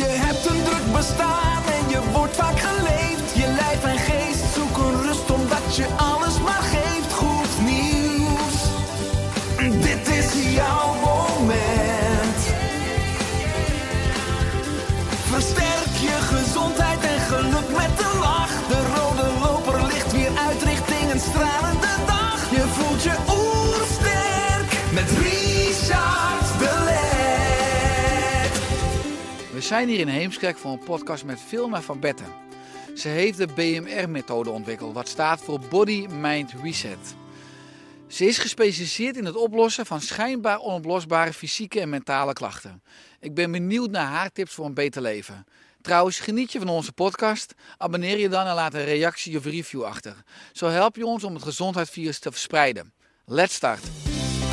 Je hebt een druk bestaan en je wordt vaak geleefd. Je lijf en geest zoeken rust omdat je alles maar geeft. Goed nieuws, dit is jouw moment. Zijn hier in Heemskerk voor een podcast met Vilma van Betten. Ze heeft de BMR-methode ontwikkeld, wat staat voor Body Mind Reset. Ze is gespecialiseerd in het oplossen van schijnbaar onoplosbare fysieke en mentale klachten. Ik ben benieuwd naar haar tips voor een beter leven. Trouwens, geniet je van onze podcast? Abonneer je dan en laat een reactie of review achter. Zo help je ons om het gezondheidsvirus te verspreiden. Let's start!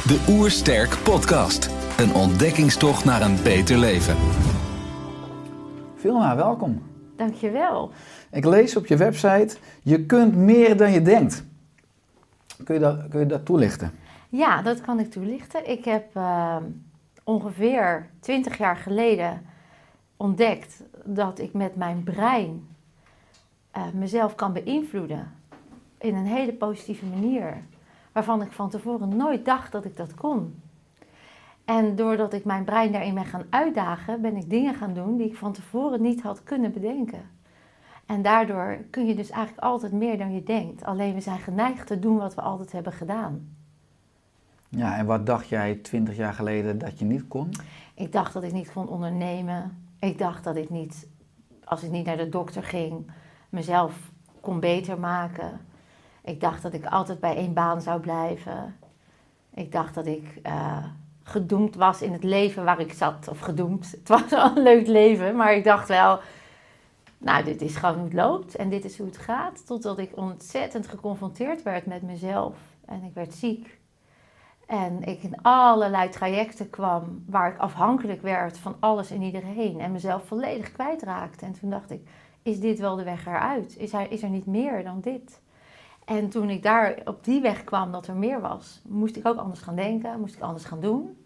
De Oersterk Podcast. Een ontdekkingstocht naar een beter leven. Vilma, welkom. Dankjewel. Ik lees op je website, je kunt meer dan je denkt. Kun je dat, kun je dat toelichten? Ja, dat kan ik toelichten. Ik heb eh, ongeveer 20 jaar geleden ontdekt dat ik met mijn brein eh, mezelf kan beïnvloeden in een hele positieve manier, waarvan ik van tevoren nooit dacht dat ik dat kon. En doordat ik mijn brein daarin ben gaan uitdagen, ben ik dingen gaan doen die ik van tevoren niet had kunnen bedenken. En daardoor kun je dus eigenlijk altijd meer dan je denkt. Alleen we zijn geneigd te doen wat we altijd hebben gedaan. Ja, en wat dacht jij 20 jaar geleden dat je niet kon? Ik dacht dat ik niet kon ondernemen. Ik dacht dat ik niet, als ik niet naar de dokter ging, mezelf kon beter maken. Ik dacht dat ik altijd bij één baan zou blijven. Ik dacht dat ik eh, gedoemd was in het leven waar ik zat. Of gedoemd. Het was wel een leuk leven, maar ik dacht wel, nou, dit is gewoon hoe het loopt en dit is hoe het gaat. Totdat ik ontzettend geconfronteerd werd met mezelf. En ik werd ziek. En ik in allerlei trajecten kwam waar ik afhankelijk werd van alles en iedereen. En mezelf volledig kwijtraakte. En toen dacht ik, is dit wel de weg eruit? Is er, is er niet meer dan dit? En toen ik daar op die weg kwam dat er meer was, moest ik ook anders gaan denken, moest ik anders gaan doen.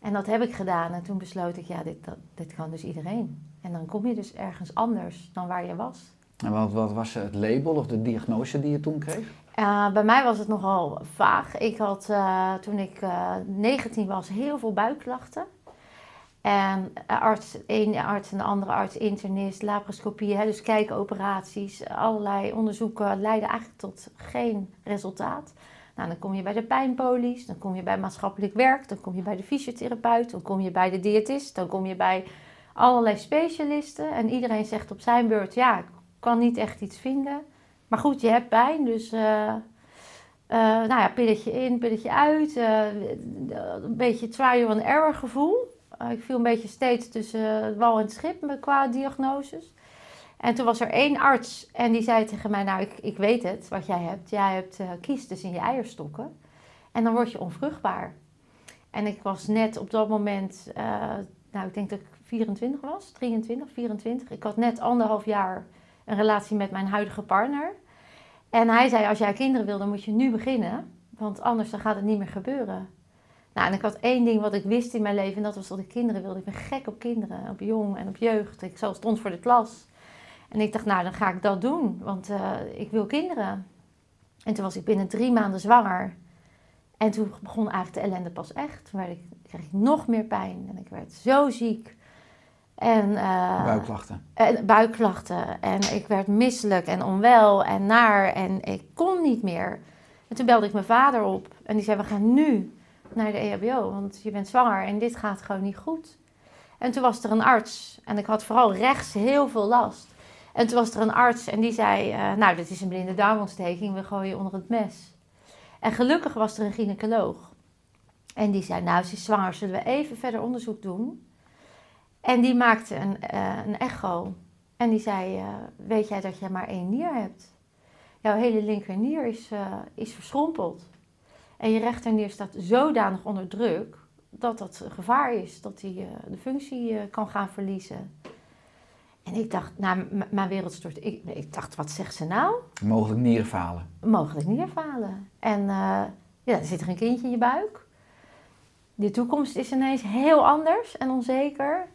En dat heb ik gedaan. En toen besloot ik, ja, dit, dat, dit kan dus iedereen. En dan kom je dus ergens anders dan waar je was. En wat, wat was het label of de diagnose die je toen kreeg? Uh, bij mij was het nogal vaag. Ik had uh, toen ik uh, 19 was heel veel buikklachten. En arts, één arts en de andere arts, internist, laparoscopie, hè, dus kijkoperaties, allerlei onderzoeken leidden eigenlijk tot geen resultaat. Nou, dan kom je bij de pijnpolies, dan kom je bij maatschappelijk werk, dan kom je bij de fysiotherapeut, dan kom je bij de diëtist, dan kom je bij allerlei specialisten. En iedereen zegt op zijn beurt, ja, ik kan niet echt iets vinden. Maar goed, je hebt pijn, dus uh, uh, nou ja, pilletje in, pilletje uit. Een beetje trial and error gevoel. Ik viel een beetje steeds tussen wal en het schip qua diagnoses. En toen was er één arts en die zei tegen mij, nou ik, ik weet het wat jij hebt. Jij hebt kiestes in je eierstokken en dan word je onvruchtbaar. En ik was net op dat moment, nou ik denk dat ik 24 was, 23, 24. Ik had net anderhalf jaar een relatie met mijn huidige partner. En hij zei, als jij kinderen wil, dan moet je nu beginnen. Want anders dan gaat het niet meer gebeuren. Nou, en ik had één ding wat ik wist in mijn leven. En dat was dat ik kinderen wilde. Ik ben gek op kinderen. Op jong en op jeugd. Ik stond voor de klas. En ik dacht, nou, dan ga ik dat doen. Want uh, ik wil kinderen. En toen was ik binnen drie maanden zwanger. En toen begon eigenlijk de ellende pas echt. Toen ik, kreeg ik nog meer pijn. En ik werd zo ziek. En, uh, buikklachten. En, buikklachten. En ik werd misselijk en onwel en naar en ik kon niet meer. En toen belde ik mijn vader op en die zei: We gaan nu naar de EHBO, want je bent zwanger en dit gaat gewoon niet goed. En toen was er een arts en ik had vooral rechts heel veel last. En toen was er een arts en die zei: uh, Nou, dit is een blinde darmontsteking, we gooien je onder het mes. En gelukkig was er een gynaecoloog. En die zei: Nou, ze is zwanger, zullen we even verder onderzoek doen? En die maakte een, eh, een echo. En die zei, eh, weet jij dat jij maar één nier hebt? Jouw hele linkernier is, eh, is verschrompeld. En je rechternier staat zodanig onder druk dat dat gevaar is. Dat hij eh, de functie eh, kan gaan verliezen. En ik dacht, nou, mijn wereld stort. Ik, ik dacht, wat zegt ze nou? Mogelijk nierfalen. mogelijk nierfalen. En eh, ja, er zit er een kindje in je buik. De toekomst is ineens heel anders en onzeker.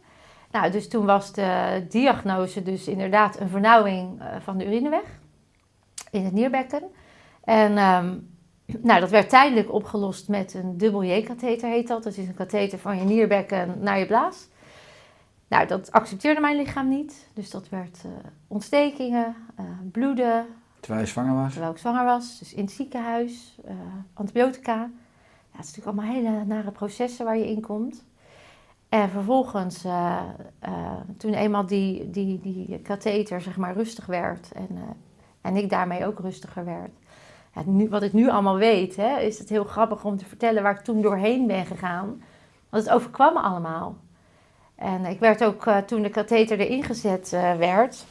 Nou, dus toen was de diagnose dus inderdaad een vernauwing van de urineweg in het nierbekken. En ehm, nou, dat werd tijdelijk opgelost met een dubbel J-katheter heet dat. Dat is een katheter van je nierbekken naar je blaas. Nou, dat accepteerde mijn lichaam niet. Dus dat werd eh, ontstekingen, eh, bloeden, Terwijl je zwanger was. terwijl ik zwanger was. Dus in het ziekenhuis, eh, antibiotica. Ja, het is natuurlijk allemaal hele nare processen waar je in komt. En vervolgens, toen eenmaal die, die, die katheter zeg maar rustig werd en, en ik daarmee ook rustiger werd. Nu, wat ik nu allemaal weet, hè, is het heel grappig om te vertellen waar ik toen doorheen ben gegaan. Want het overkwam me allemaal. En ik werd ook, eh, toen de katheter erin gezet eh, werd,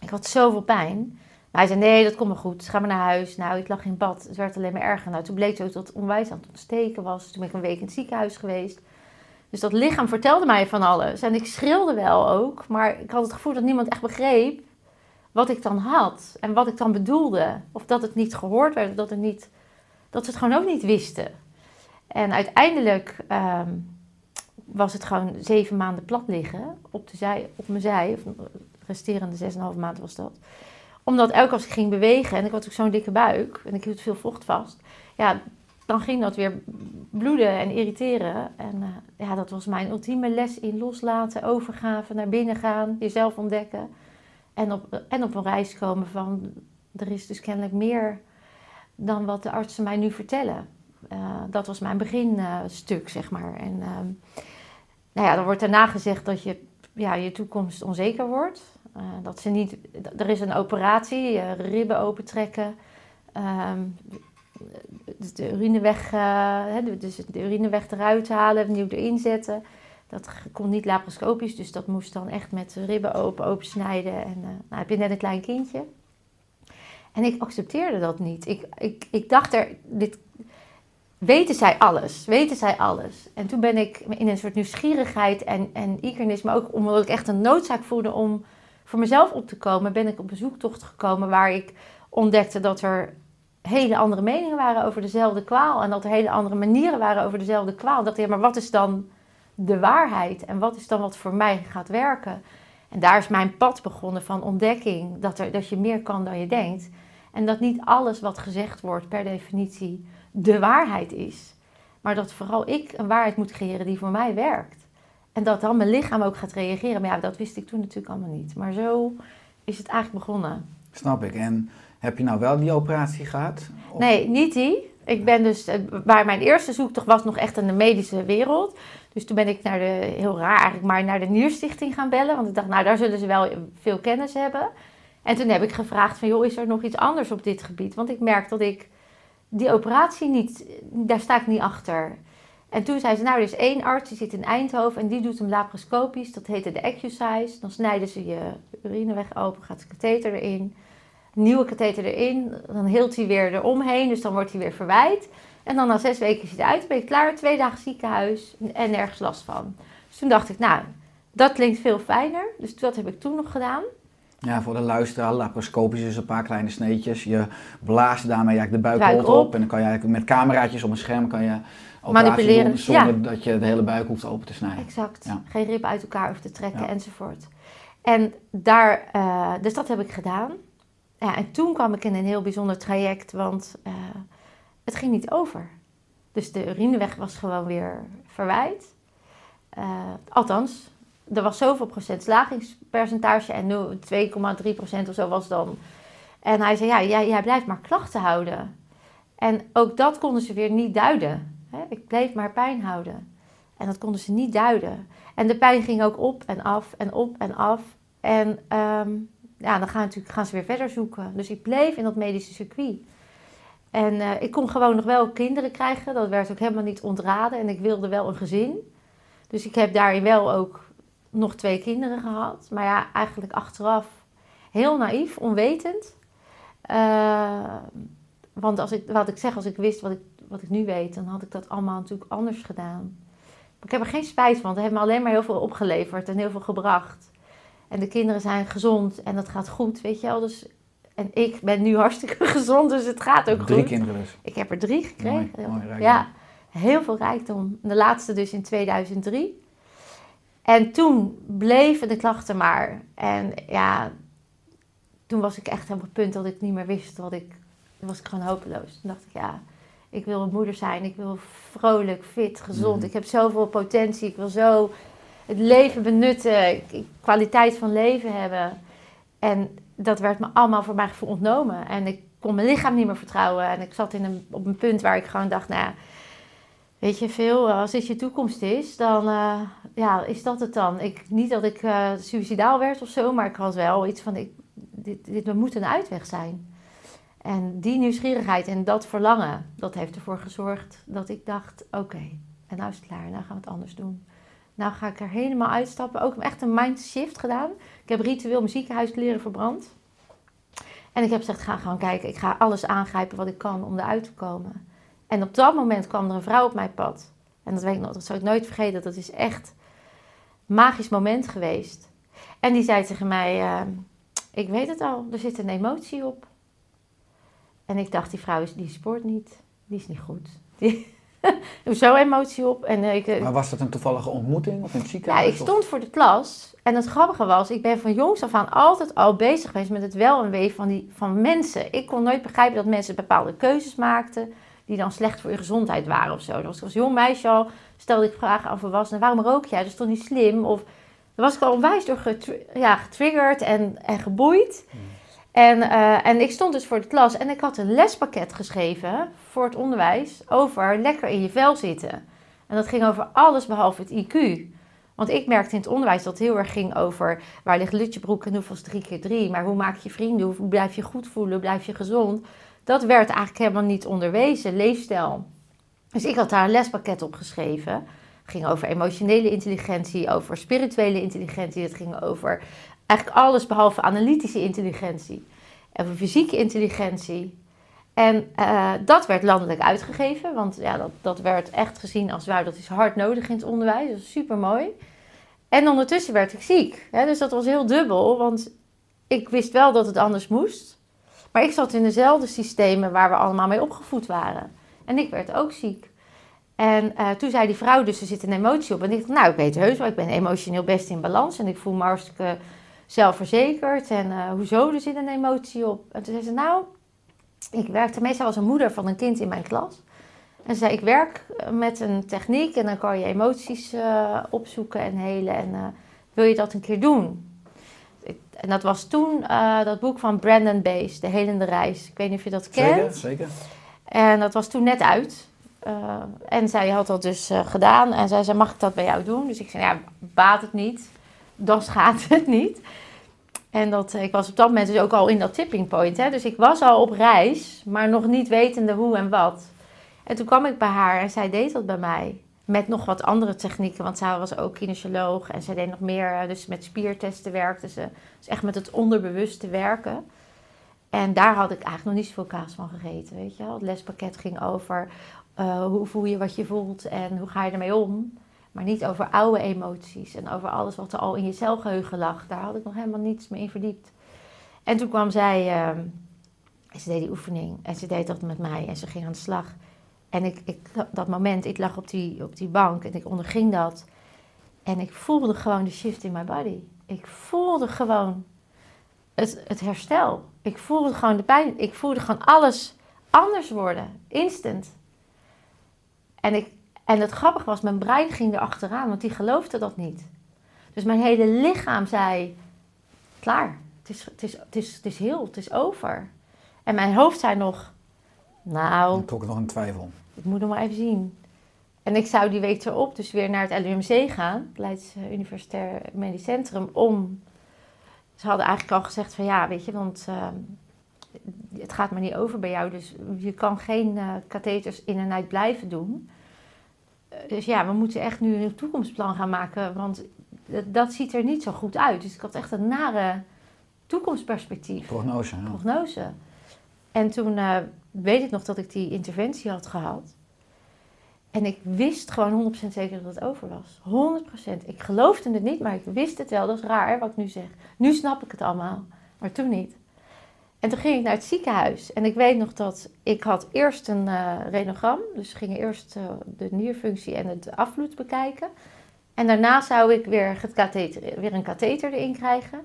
ik had zoveel pijn. Maar hij zei, nee, dat komt wel goed. Ga maar naar huis. Nou, ik lag in bad. Het werd alleen maar erger. Nou, toen bleek ook dat het onwijs aan het ontsteken was. Toen ben ik een week in het ziekenhuis geweest. Dus dat lichaam vertelde mij van alles. En ik schreeuwde wel ook. Maar ik had het gevoel dat niemand echt begreep wat ik dan had. En wat ik dan bedoelde. Of dat het niet gehoord werd. Dat, het niet, dat ze het gewoon ook niet wisten. En uiteindelijk ehm, was het gewoon zeven maanden plat liggen. Op, de zij, op mijn zij. Of de resterende zes en een half maand was dat omdat elke als ik ging bewegen en ik had ook zo'n dikke buik en ik hield veel vocht vast, ja, dan ging dat weer bloeden en irriteren. En eh, ja, dat was mijn ultieme les in loslaten, overgave, naar binnen gaan, jezelf ontdekken. En op, en op een reis komen van, er is dus kennelijk meer dan wat de artsen mij nu vertellen. Eh, dat was mijn beginstuk, zeg maar. En ehm, nou ja, er wordt daarna gezegd dat je, ja, je toekomst onzeker wordt. Uh, dat ze niet, er is een operatie, uh, ribben opentrekken, um, de urineweg, uh, dus de urineweg eruit halen, opnieuw erin zetten. Dat kon niet laparoscopisch, dus dat moest dan echt met ribben open, opensnijden. En uh, nou heb je net een klein kindje. En ik accepteerde dat niet. Ik, ik, ik dacht er, dit, weten zij alles, weten zij alles. En toen ben ik in een soort nieuwsgierigheid en, en eagerness, maar ook omdat ik echt een noodzaak voelde om voor mezelf op te komen, ben ik op een zoektocht gekomen waar ik ontdekte dat er hele andere meningen waren over dezelfde kwaal. En dat er hele andere manieren waren over dezelfde kwaal. Dat ja, maar wat is dan de waarheid? En wat is dan wat voor mij gaat werken? En daar is mijn pad begonnen van ontdekking. Dat, er, dat je meer kan dan je denkt. En dat niet alles wat gezegd wordt per definitie de waarheid is. Maar dat vooral ik een waarheid moet creëren die voor mij werkt. En dat dan mijn lichaam ook gaat reageren. Maar ja, dat wist ik toen natuurlijk allemaal niet. Maar zo is het eigenlijk begonnen. Snap ik. En heb je nou wel die operatie gehad? Of? Nee, niet die. Ik ben dus, waar mijn eerste zoektocht was nog echt in de medische wereld. Dus toen ben ik naar de, heel raar eigenlijk, maar naar de Nierstichting gaan bellen. Want ik dacht, nou daar zullen ze wel veel kennis hebben. En toen heb ik gevraagd van, joh, is er nog iets anders op dit gebied? Want ik merk dat ik die operatie niet, daar sta ik niet achter. En toen zei ze, nou, er is één arts, die zit in Eindhoven en die doet hem laparoscopisch. Dat heette de exercise. Dan snijden ze je urineweg open, gaat de katheter erin. Nieuwe katheter erin, dan hield hij weer eromheen, dus dan wordt hij weer verwijt. En dan na zes weken is hij eruit, ben je klaar, twee dagen ziekenhuis en nergens last van. Dus toen dacht ik, nou, dat klinkt veel fijner. Dus dat heb ik toen nog gedaan. Ja, voor de luisteraar, laparoscopisch is een paar kleine sneetjes. Je blaast daarmee eigenlijk de buik, op. op. En dan kan je eigenlijk met cameraatjes op een scherm kan je manipuleren doen, zonder ja. dat je de hele buik hoeft open te snijden. Exact. Ja. Geen ribben uit elkaar hoeft te trekken ja. enzovoort. En daar, uh, dus dat heb ik gedaan. Ja, en toen kwam ik in een heel bijzonder traject, want uh, het ging niet over. Dus de urineweg was gewoon weer verwijt. Uh, althans, er was zoveel procent slagingspercentage en 2,3 procent of zo was dan. En hij zei, ja, jij, jij blijft maar klachten houden. En ook dat konden ze weer niet duiden. Hè? Ik bleef maar pijn houden. En dat konden ze niet duiden. En de pijn ging ook op en af en op en af. En um, ja, dan gaan, natuurlijk, gaan ze weer verder zoeken. Dus ik bleef in dat medische circuit. En uh, ik kon gewoon nog wel kinderen krijgen. Dat werd ook helemaal niet ontraden. En ik wilde wel een gezin. Dus ik heb daarin wel ook nog twee kinderen gehad. Maar ja, eigenlijk achteraf heel naïef, onwetend. Eh, want als ik, wat ik zeg, als ik wist wat ik, wat ik nu weet, dan had ik dat allemaal natuurlijk anders gedaan. Ik heb er geen spijt van, het heeft me alleen maar heel veel opgeleverd en heel veel gebracht. En de kinderen zijn gezond en dat gaat goed, weet je wel. Dus, en ik ben nu hartstikke gezond, dus het gaat ook Drie goed. kinderen dus. Ik heb er drie gekregen. Mooi, mooi, rijkdom. ja, heel veel rijkdom. De laatste dus in 2003. En toen bleven de klachten maar. En ja, toen was ik echt op het punt dat ik niet meer wist wat ik... Toen was ik gewoon hopeloos. Toen dacht ik, ja, ik wil een moeder zijn. Ik wil vrolijk, fit, gezond. Mhm. Ik heb zoveel potentie. Ik wil zo het leven benutten. kwaliteit van leven hebben. En dat werd me allemaal voor mijn gevoel ontnomen. En ik kon mijn lichaam niet meer vertrouwen. En ik zat in een, op een punt waar ik gewoon dacht, nou weet je veel, als dit je toekomst is, dan eh, ja, is dat het dan. Ik, niet dat ik eh suicidaal werd of zo, maar ik had wel iets van, ik, dit, dit moet een uitweg zijn. En die nieuwsgierigheid en dat verlangen, dat heeft ervoor gezorgd dat ik dacht, oké, en nou is het klaar, nou gaan we het anders doen. Nou ga ik er helemaal uitstappen. Ook echt een mindshift gedaan. Ik heb ritueel muziekhuis leren verbrand. En ik heb gezegd, ga gewoon kijken. Ik ga alles aangrijpen wat ik kan om eruit te komen. En op dat moment kwam er een vrouw op mijn pad. En dat weet ik nog, dat zal ik nooit vergeten. Dat is echt een magisch moment geweest. En die zei tegen mij, eh, ik weet het al, er zit een emotie op. En ik dacht, die vrouw is, die sport niet. Die is niet goed. heeft zo emotie op. En eh, ik, eh, Maar was dat een toevallige ontmoeting of in het ja, ziekenhuis? ik stond voor de klas en het grappige was, ik ben van jongs af aan altijd al bezig geweest met het wel en wee van, die, van mensen. Ik kon nooit begrijpen dat mensen bepaalde keuzes maakten die dan slecht voor je gezondheid waren of zo. Dat was ik als jong meisje al, stelde ik vragen aan volwassenen, waarom rook jij? Dat is toch niet slim? Of daar was ik al onwijs door getri- ja, getriggerd en, en geboeid. En, eh, en ik stond dus voor de klas en ik had een lespakket geschreven voor het onderwijs over lekker in je vel zitten. En dat ging over alles behalve het IQ. Want ik merkte in het onderwijs dat het heel erg ging over waar ligt Lutjebroek en hoeveel is drie keer drie. Maar hoe maak je vrienden? Hoe blijf je goed voelen? Blijf je gezond? Dat werd eigenlijk helemaal niet onderwezen, leefstijl. Dus ik had daar een lespakket op geschreven. Het ging over emotionele intelligentie, over spirituele intelligentie. Het ging over eigenlijk alles behalve analytische intelligentie. Over fysieke intelligentie. En eh, dat werd landelijk uitgegeven, want ja, dat, dat werd echt gezien als wauw, dat is hard nodig in het onderwijs. Dat is super mooi. En ondertussen werd ik ziek. Hè, dus dat was heel dubbel, want ik wist wel dat het anders moest. Maar ik zat in dezelfde systemen waar we allemaal mee opgevoed waren. En ik werd ook ziek. En eh, toen zei die vrouw dus, er zit een emotie op. En ik dacht, nou, ik weet heus wel, ik ben emotioneel best in balans. En ik voel me hartstikke zelfverzekerd. En eh, hoezo, er zit een emotie op. En toen zei ze, nou, ik werkte meestal als een moeder van een kind in mijn klas. En ze zei, ik werk eh, met een techniek en dan kan je emoties eh, opzoeken en helen. En wil je dat een keer doen? Ik- En dat was toen dat boek van Brandon Bees, De Helende Reis. Ik weet niet of je dat kent. Zeker, zeker. En dat was toen net uit. En zij had dat dus gedaan. En zij zei, mag ik dat bij jou doen? Dus ik zei, ja, baat het niet. Dan schaadt het niet. En dat, ik was op dat moment dus ook al in dat tipping point. Hè? Dus ik was al op reis, maar nog niet wetende hoe en wat. En toen kwam ik bij haar en zij deed dat bij mij. Met nog wat andere technieken, want zij was ook kinesioloog. En zij deed nog meer, eh, dus met spiertesten werkte ze. Dus echt met het onderbewuste werken. En daar had ik eigenlijk nog niet zoveel kaas van gegeten, weet je. Het lespakket ging over eh, hoe voel je wat je voelt en hoe ga je ermee om. Maar niet over oude emoties en over alles wat er al in je celgeheugen lag. Daar had ik nog helemaal niets meer in verdiept. En toen kwam zij, eh, en ze deed die oefening en ze deed dat met mij en ze ging aan de slag. En ik, ik, dat moment, ik lag op die, op die bank en ik onderging dat. En ik voelde gewoon de shift in my body. Ik voelde gewoon het, het herstel. Ik voelde gewoon de pijn. Ik voelde gewoon alles anders worden. Instant. En, ik, en het grappige was, mijn brein ging erachteraan, want die geloofde dat niet. Dus mijn hele lichaam zei, klaar. Het is, het is, het is, het is heel, het is over. En mijn hoofd zei nog, nou, Dan trok ik nog in twijfel. ik moet nog maar even zien. En ik zou die week erop dus weer naar het LUMC gaan, Leids eh, Universitair Medisch Centrum, om... Ze hadden eigenlijk al gezegd van ja, weet je, want ehm, het gaat maar niet over bij jou. Dus je kan geen eh katheters in en uit blijven doen. Eh, dus ja, we moeten echt nu een toekomstplan gaan maken, want dat, dat ziet er niet zo goed uit. Dus ik had echt een nare toekomstperspectief Prognose. Ja. prognose. En toen eh, weet ik nog dat ik die interventie had gehad. En ik wist gewoon 100% zeker dat het over was. 100%. Ik geloofde het niet, maar ik wist het wel. Dat is raar wat ik nu zeg. Nu snap ik het allemaal, maar toen niet. En toen ging ik naar het ziekenhuis. En ik weet nog dat ik had eerst een eh renogram. Dus gingen eerst eh, de nierfunctie en het afvloed bekijken. En daarna zou ik weer, het katheter, weer een katheter erin krijgen.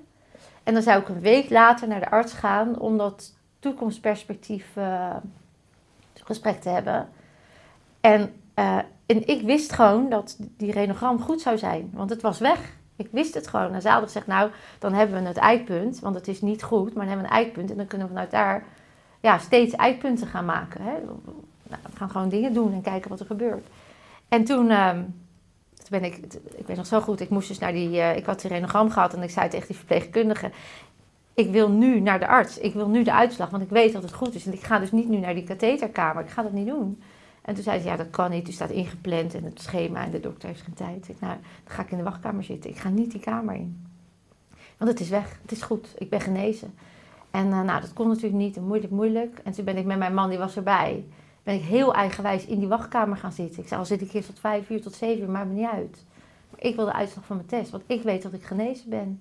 En dan zou ik een week later naar de arts gaan om dat toekomstperspectief eh, gesprek te hebben. En, en ik wist gewoon dat die renogram goed zou zijn, want het was weg. Ik wist het gewoon. En ze hadden gezegd, nou, dan hebben we het eikpunt, want het is niet goed, maar dan hebben we een eikpunt en dan kunnen we vanuit daar ja, steeds eikpunten gaan maken. Hè? Nou, we gaan gewoon dingen doen en kijken wat er gebeurt. En toen, ehm, toen ben ik, ik weet nog zo goed, ik moest dus naar die, eh, ik had die renogram gehad en ik zei tegen die verpleegkundige, ik wil nu naar de arts, ik wil nu de uitslag, want ik weet dat het goed is. En ik ga dus niet nu naar die katheterkamer, ik ga dat niet doen. En toen zei ze, ja dat kan niet, u staat ingepland in het schema en de dokter heeft geen tijd. Ik, nou, dan ga ik in de wachtkamer zitten, ik ga niet die kamer in. Want het is weg, het is goed, ik ben genezen. En eh, nou, dat kon natuurlijk niet, moeilijk, moeilijk. En toen ben ik met mijn man, die was erbij, ben ik heel eigenwijs in die wachtkamer gaan zitten. Ik zei, al zit ik hier tot vijf uur, tot zeven uur, maakt me niet uit. Ik wil de uitslag van mijn test, want ik weet dat ik genezen ben.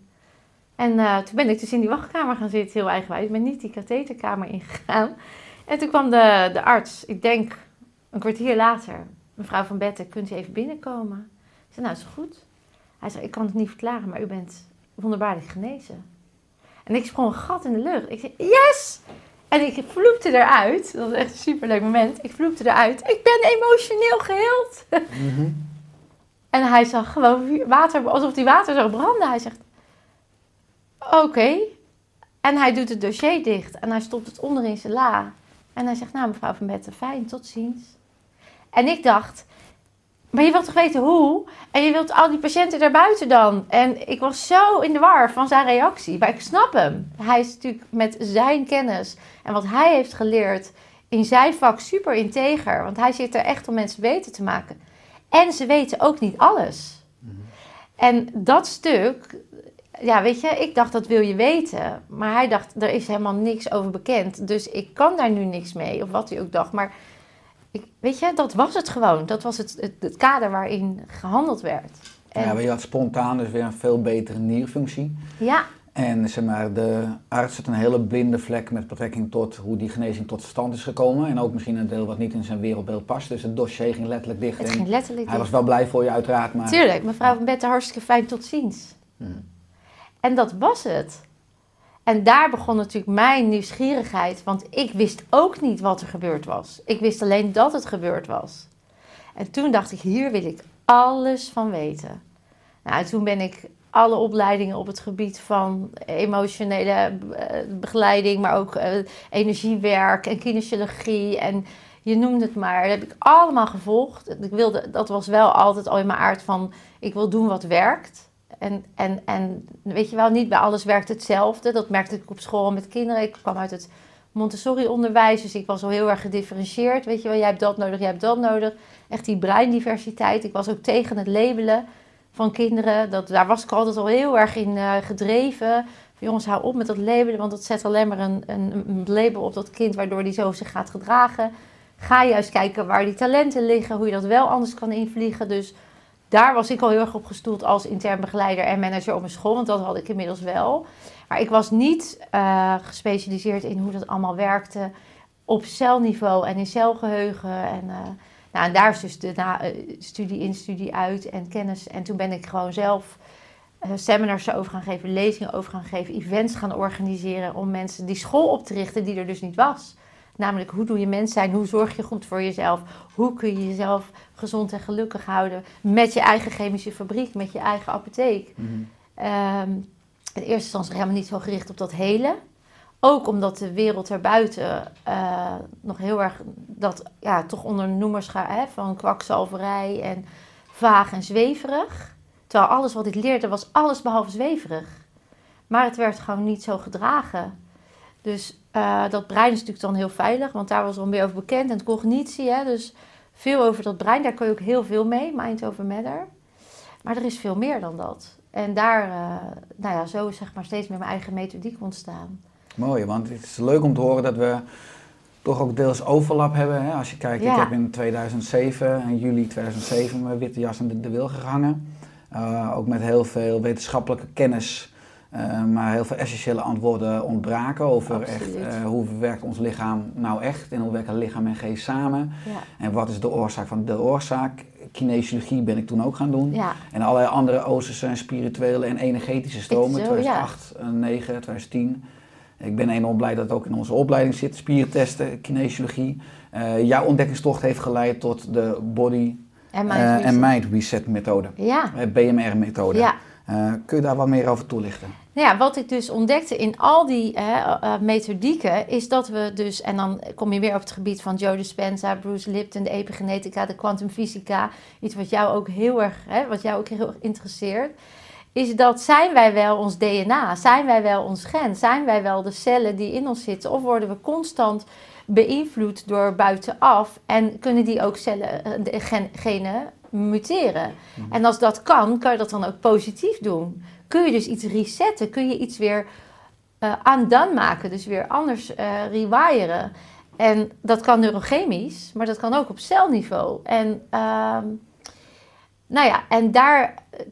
En eh, toen ben ik dus in die wachtkamer gaan zitten, heel eigenwijs. Ik ben niet die katheterkamer ingegaan. En toen kwam de, de arts, ik denk een kwartier later. Mevrouw van Betten, kunt u even binnenkomen? Ik zei, nou, is goed. Hij zei, ik kan het niet verklaren, maar u bent wonderbaarlijk genezen. En ik sprong een gat in de lucht. Ik zei, yes! En ik vloepte eruit. Dat was echt een superleuk moment. Ik vloepte eruit. Ik ben emotioneel geheeld. En hij zag gewoon water, alsof hij water zag branden. Hij zegt, oké. En hij doet het dossier dicht. En hij stopt het onder in zijn la. En hij zegt, nou mevrouw van Betten, fijn, tot ziens. En ik dacht, maar je wilt toch weten hoe? En je wilt al die patiënten daarbuiten dan? En ik was zo in de war van zijn reactie. Maar ik snap hem. Hij is natuurlijk met zijn kennis en wat hij heeft geleerd in zijn vak super integer. Want hij zit er echt om mensen beter te maken. En ze weten ook niet alles. En dat stuk, ja, weet je, ik dacht dat wil je weten. Maar hij dacht, er is helemaal niks over bekend. Dus ik kan daar nu niks mee. Of wat hij ook dacht. Maar ik, weet je, dat was het gewoon. Dat was het, het, het kader waarin gehandeld werd. En, Ja, maar je had spontaan dus weer een veel betere nierfunctie. ja, En zeg maar, de arts had een hele blinde vlek met betrekking tot hoe die genezing tot stand is gekomen. En ook misschien een deel wat niet in zijn wereldbeeld past. Dus het dossier ging letterlijk dicht. het ging letterlijk hij was wel blij voor je uiteraard, maar... Tuurlijk, mevrouw van Betten, hartstikke fijn, tot ziens. Hmm. En dat was het. En daar begon natuurlijk mijn nieuwsgierigheid, want ik wist ook niet wat er gebeurd was. Ik wist alleen dat het gebeurd was. En toen dacht ik, hier wil ik alles van weten. Nou, en toen ben ik alle opleidingen op het gebied van emotionele eh, begeleiding, maar ook eh, energiewerk en kinesiologie en je noemt het maar. Dat heb ik allemaal gevolgd. Ik wilde, dat was wel altijd al in mijn aard van, ik wil doen wat werkt. En, en, en weet je wel, niet bij alles werkt hetzelfde. Dat merkte ik op school met kinderen. Ik kwam uit het Montessori-onderwijs, dus ik was al heel erg gedifferentieerd. Weet je wel, jij hebt dat nodig, jij hebt dat nodig. Echt die breindiversiteit. Ik was ook tegen het labelen van kinderen. Dat, daar was ik altijd al heel erg in eh, gedreven. Jongens, hou op met dat labelen, want dat zet alleen maar een, een, een label op dat kind... waardoor die zo zich gaat gedragen. Ga juist kijken waar die talenten liggen, hoe je dat wel anders kan invliegen. Dus daar was ik al heel erg op gestoeld als intern begeleider en manager op mijn school, want dat had ik inmiddels wel. Maar ik was niet eh, gespecialiseerd in hoe dat allemaal werkte op celniveau en in celgeheugen. En, eh, nou, en daar is dus de na, eh, studie in, studie uit en kennis. En toen ben ik gewoon zelf seminars over gaan geven, lezingen over gaan geven, events gaan organiseren om mensen die school op te richten die er dus niet was. Namelijk, hoe doe je mens zijn? Hoe zorg je goed voor jezelf? Hoe kun je jezelf gezond en gelukkig houden met je eigen chemische fabriek, met je eigen apotheek? Ehm, in eerste instantie helemaal niet zo gericht op dat hele. Ook omdat de wereld erbuiten eh, nog heel erg dat ja, toch onder noemers gaat hè, van kwakzalverij en vaag en zweverig. Terwijl alles wat ik leerde was alles behalve zweverig. Maar het werd gewoon niet zo gedragen. Dus eh, dat brein is natuurlijk dan heel veilig, want daar was al meer over bekend. En cognitie, hè, dus veel over dat brein, daar kun je ook heel veel mee, mind over matter. Maar er is veel meer dan dat. En daar, eh, nou ja, zo is zeg maar steeds meer mijn eigen methodiek ontstaan. Mooi, want het is leuk om te horen dat we toch ook deels overlap hebben. Hè? Als je kijkt, Ja. ik heb in 2007, in juli 2007, mijn witte jas aan de, de wil gehangen. Eh, ook met heel veel wetenschappelijke kennis, eh, maar heel veel essentiële antwoorden ontbraken over Absoluut. echt eh, hoe werkt ons lichaam nou echt en hoe werken lichaam en geest samen. Ja, En wat is de oorzaak van de oorzaak? Kinesiologie ben ik toen ook gaan doen. ja, En allerlei andere Oosterse en spirituele en energetische stromen, Zo, ja. 2008, eh, 9, 2010. Ik ben enorm blij dat het ook in onze opleiding zit, spiertesten, kinesiologie. Eh, jouw ontdekkingstocht heeft geleid tot de body en eh, mind reset methode, Ja, eh, BMR methode. ja. Eh, kun je daar wat meer over toelichten? Nou ja, wat ik dus ontdekte in al die hè, eh, methodieken, is dat we dus, en dan kom je weer op het gebied van Joe Dispenza, Bruce Lipton, de epigenetica, de kwantumfysica, iets wat jou ook heel erg, hè, wat jou ook heel erg interesseert, is dat zijn wij wel ons DNA, zijn wij wel ons gen, zijn wij wel de cellen die in ons zitten, of worden we constant beïnvloed door buitenaf en kunnen die ook cellen, eh, de gen- genen muteren. En als dat kan, kan je dat dan ook positief doen. Kun je dus iets resetten, kun je iets weer eh undone maken, dus weer anders eh rewiren. En dat kan neurochemisch, maar dat kan ook op celniveau. En ehm, nou ja, en daar eh,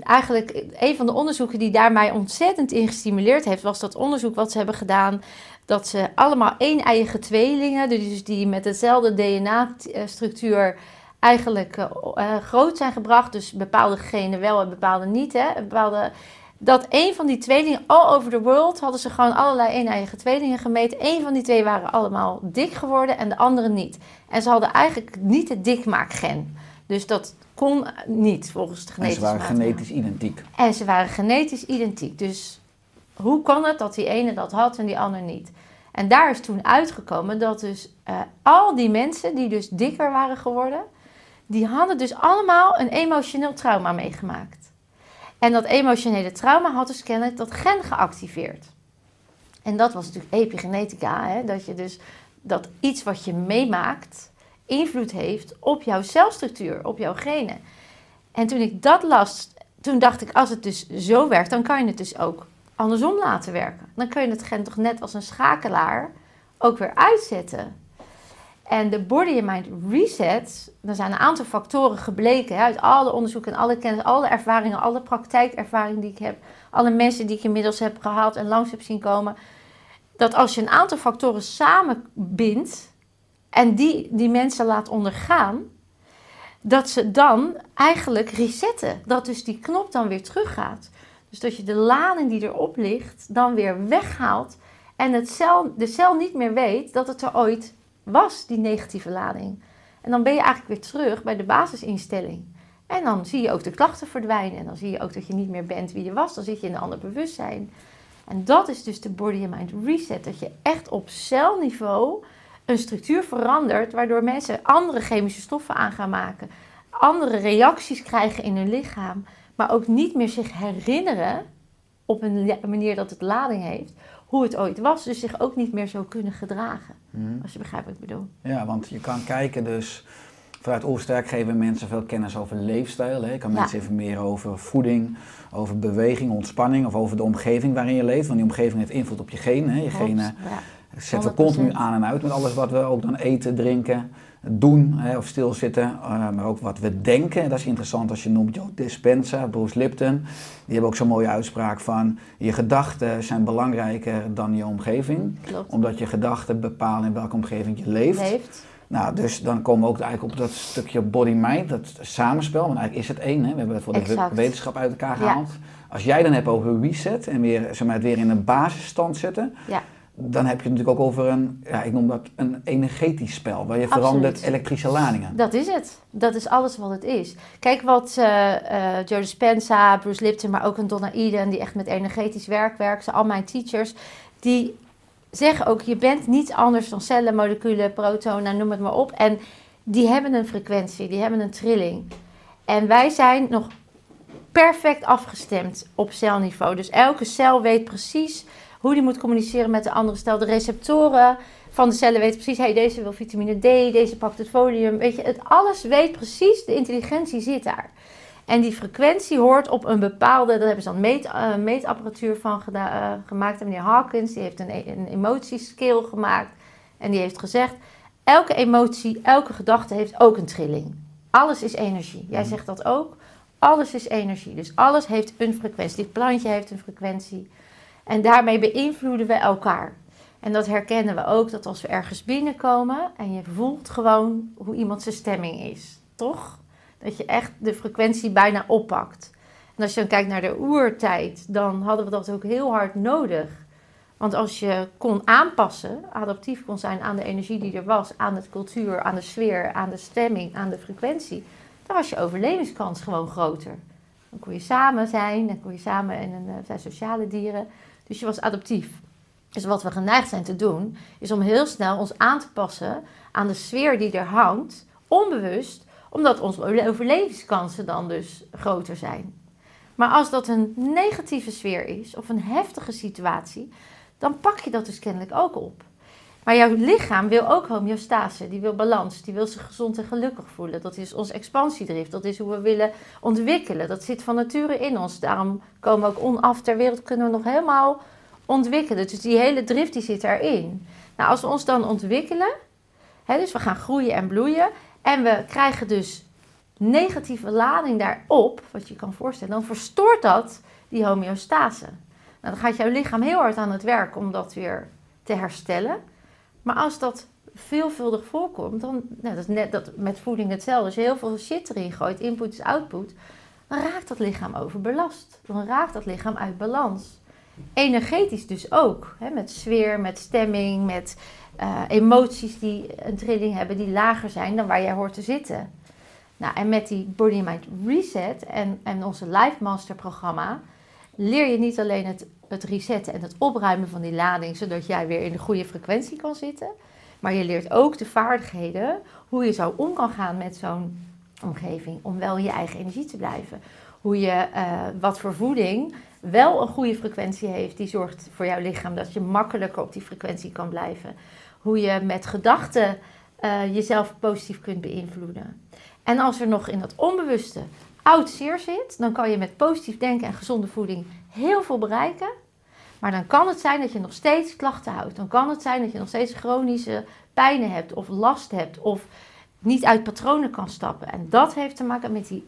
eigenlijk een van de onderzoeken die daar mij ontzettend in gestimuleerd heeft, was dat onderzoek wat ze hebben gedaan. Dat ze allemaal één-eigen tweelingen, dus die met dezelfde DNA-structuur eigenlijk eh, eh, groot zijn gebracht. Dus bepaalde genen wel en bepaalde niet. Hè? Bepaalde, dat een van die tweelingen, all over the world, hadden ze gewoon allerlei één-eigen tweelingen gemeten. Eén van die twee waren allemaal dik geworden en de andere niet. En ze hadden eigenlijk niet het dikmaakgen. Dus dat kon niet volgens de En genetische ze waren maatregelen. genetisch identiek. En ze waren genetisch identiek. Dus hoe kan het dat die ene dat had en die ander niet? En daar is toen uitgekomen dat dus eh, al die mensen die dus dikker waren geworden, die hadden dus allemaal een emotioneel trauma meegemaakt. En dat emotionele trauma had dus kennelijk dat gen geactiveerd. En dat was natuurlijk epigenetica, hè? dat je dus dat iets wat je meemaakt invloed heeft op jouw celstructuur, op jouw genen. En toen ik dat las, toen dacht ik, als het dus zo werkt, dan kan je het dus ook andersom laten werken. Dan kun je het gen toch net als een schakelaar ook weer uitzetten. En de body and mind reset, er zijn een aantal factoren gebleken hè, uit alle onderzoeken en alle kennis, alle ervaringen, alle praktijkervaringen die ik heb, alle mensen die ik inmiddels heb gehaald en langs heb zien komen, dat als je een aantal factoren samenbindt en die, die mensen laat ondergaan, dat ze dan eigenlijk resetten. Dat dus die knop dan weer teruggaat. Dus dat je de lading die erop ligt dan weer weghaalt. En het cel, de cel niet meer weet dat het er ooit was, die negatieve lading. En dan ben je eigenlijk weer terug bij de basisinstelling. En dan zie je ook de klachten verdwijnen. En dan zie je ook dat je niet meer bent wie je was. Dan zit je in een ander bewustzijn. En dat is dus de body and mind reset. Dat je echt op celniveau een structuur verandert, waardoor mensen andere chemische stoffen aan gaan maken, andere reacties krijgen in hun lichaam, maar ook niet meer zich herinneren op een manier dat het lading heeft, hoe het ooit was, dus zich ook niet meer zo kunnen gedragen. Mhm. Als je begrijpt wat ik bedoel. Ja, want je kan kijken dus... Vanuit Oersterk geven mensen veel kennis over leefstijl. Hè. Je kan Ja. mensen informeren over voeding, over beweging, ontspanning... of over de omgeving waarin je leeft. Want die omgeving heeft invloed op je genen. Je genen ja. Zetten we 100%. continu aan en uit met alles wat we ook dan eten, drinken, doen hè, of stilzitten. eh, maar ook wat we denken. Dat is interessant als je noemt Joe Dispenza, Bruce Lipton. Die hebben ook zo'n mooie uitspraak van... je gedachten zijn belangrijker dan je omgeving. Klopt. Omdat je gedachten bepalen in welke omgeving je leeft. Leeft. Nou, dus dan komen we ook eigenlijk op dat stukje body-mind, dat samenspel. Want eigenlijk is het één, hè? we hebben het voor de Exact. wetenschap uit elkaar Ja. gehaald. Als jij dan hebt over reset en weer, zeg maar, het weer in een basisstand zetten, Ja. Dan heb je het natuurlijk ook over een, ja, ik noem dat een energetisch spel, waar je Absoluut. verandert elektrische ladingen. Dat is het. Dat is alles wat het is. Kijk wat eh eh Joe Dispenza, Bruce Lipton, maar ook een Donna Eden, die echt met energetisch werk werken, al mijn teachers, die zeggen ook, je bent niet anders dan cellen, moleculen, protonen, noem het maar op. En die hebben een frequentie, die hebben een trilling. En wij zijn nog perfect afgestemd op celniveau. Dus elke cel weet precies hoe die moet communiceren met de andere cel. De receptoren van de cellen weten precies, hey, deze wil vitamine D, deze pakt het folium. Weet je, het alles weet precies, de intelligentie zit daar. En die frequentie hoort op een bepaalde, daar hebben ze dan meet, uh, meetapparatuur van uh, gemaakt. En meneer Hawkins, die heeft een, een emotiescale gemaakt. En die heeft gezegd, elke emotie, elke gedachte heeft ook een trilling. Alles is energie. Jij zegt dat ook. Alles is energie. Dus alles heeft een frequentie. Dit plantje heeft een frequentie. En daarmee beïnvloeden we elkaar. En dat herkennen we ook, dat als we ergens binnenkomen en je voelt gewoon hoe iemand zijn stemming is. Toch? Dat je echt de frequentie bijna oppakt. En als je dan kijkt naar de oertijd, dan hadden we dat ook heel hard nodig. Want als je kon aanpassen, adaptief kon zijn aan de energie die er was, aan de cultuur, aan de sfeer, aan de stemming, aan de frequentie, dan was je overlevingskans gewoon groter. Dan kon je samen zijn, dan kon je samen in een, zijn sociale dieren. Dus je was adaptief. Dus wat we geneigd zijn te doen, is om heel snel ons aan te passen aan de sfeer die er hangt, onbewust, omdat onze overlevingskansen dan dus groter zijn. Maar als dat een negatieve sfeer is of een heftige situatie, dan pak je dat dus kennelijk ook op. Maar jouw lichaam wil ook homeostase, die wil balans, die wil zich gezond en gelukkig voelen. Dat is ons expansiedrift, dat is hoe we willen ontwikkelen. Dat zit van nature in ons. Daarom komen we ook onaf ter wereld, kunnen we nog helemaal ontwikkelen. Dus die hele drift die zit erin. Nou, als we ons dan ontwikkelen, hè, dus we gaan groeien en bloeien, en we krijgen dus negatieve lading daarop, wat je kan voorstellen, dan verstoort dat die homeostase. Nou, dan gaat jouw lichaam heel hard aan het werk om dat weer te herstellen. Maar als dat veelvuldig voorkomt, dan, nou, dat is net dat met voeding hetzelfde. Als je heel veel shit erin gooit, input is output, dan raakt dat lichaam overbelast. Dan raakt dat lichaam uit balans. Energetisch dus ook, hè, met sfeer, met stemming, met uh, emoties die een trilling hebben die lager zijn dan waar jij hoort te zitten. Nou, en met die Body Mind Reset en, en onze Life Master programma leer je niet alleen het, het resetten en het opruimen van die lading, zodat jij weer in de goede frequentie kan zitten, maar je leert ook de vaardigheden hoe je zo om kan gaan met zo'n omgeving om wel in je eigen energie te blijven. Hoe je uh, wat voor voeding wel een goede frequentie heeft, die zorgt voor jouw lichaam dat je makkelijker op die frequentie kan blijven. Hoe je met gedachten uh, jezelf positief kunt beïnvloeden. En als er nog in dat onbewuste oud zeer zit, dan kan je met positief denken en gezonde voeding heel veel bereiken. Maar dan kan het zijn dat je nog steeds klachten houdt. Dan kan het zijn dat je nog steeds chronische pijnen hebt of last hebt of niet uit patronen kan stappen. En dat heeft te maken met die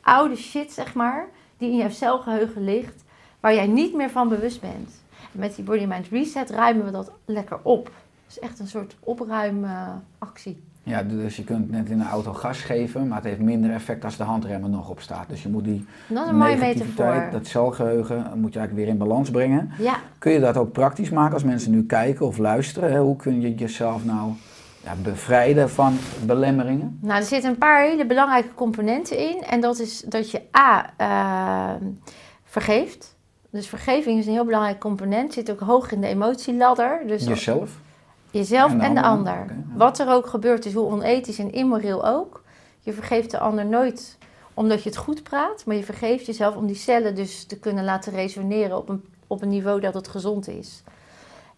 oude shit, zeg maar, die in jouw celgeheugen ligt, waar jij niet meer van bewust bent. En met die Body Mind Reset ruimen we dat lekker op. Het is echt een soort opruimactie. Ja, dus je kunt net in een auto gas geven, maar het heeft minder effect als de handrem er nog op staat. Dus je moet die dat is een mooie negativiteit, dat celgeheugen, moet je eigenlijk weer in balans brengen. Ja, Kun je dat ook praktisch maken als mensen nu kijken of luisteren? Hè? Hoe kun je jezelf nou ja, bevrijden van belemmeringen? nou er zitten een paar hele belangrijke componenten in. En dat is dat je A, uh, vergeeft. Dus vergeving is een heel belangrijk component. Zit ook hoog in de emotieladder. Dus Jezelf? Jezelf en de, En de ander. ander. Oké, ja. Wat er ook gebeurt is, hoe onethisch en immoreel ook. Je vergeeft de ander nooit omdat je het goed praat, maar je vergeeft jezelf om die cellen dus te kunnen laten resoneren op een, op een niveau dat het gezond is.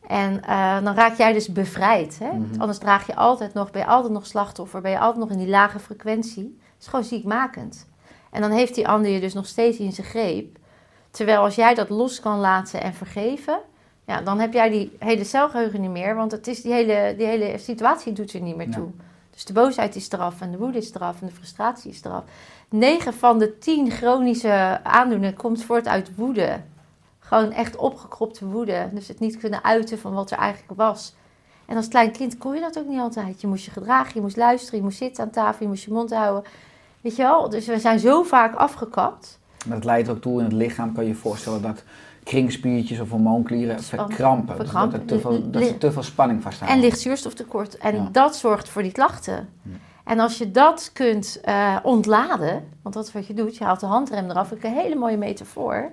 En uh, dan raak jij dus bevrijd. Hè? Mhm. Anders draag je altijd nog, ben je altijd nog slachtoffer, ben je altijd nog in die lage frequentie. Het is gewoon ziekmakend. En dan heeft die ander je dus nog steeds in zijn greep. Terwijl als jij dat los kan laten en vergeven, ja, dan heb jij die hele celgeheugen niet meer. Want het is die, hele, die hele situatie doet er niet meer Ja. toe. Dus de boosheid is eraf en de woede is eraf en de frustratie is eraf. 9 van de 10 chronische aandoeningen komt voort uit woede. Gewoon echt opgekropte woede. Dus het niet kunnen uiten van wat er eigenlijk was. En als klein kind kon je dat ook niet altijd. Je moest je gedragen, je moest luisteren, je moest zitten aan tafel, je moest je mond houden. Weet je wel? Dus we zijn zo vaak afgekapt. Dat leidt ook toe in het lichaam, kan je je voorstellen dat kringspiertjes of hormoonklieren verkrampen. Dus verkrampen. Dat, er te veel, dat er te veel spanning. En licht zuurstoftekort. En Ja. dat zorgt voor die klachten. En als je dat kunt eh, ontladen, want dat is wat je doet, je haalt de handrem eraf, ik een hele mooie metafoor,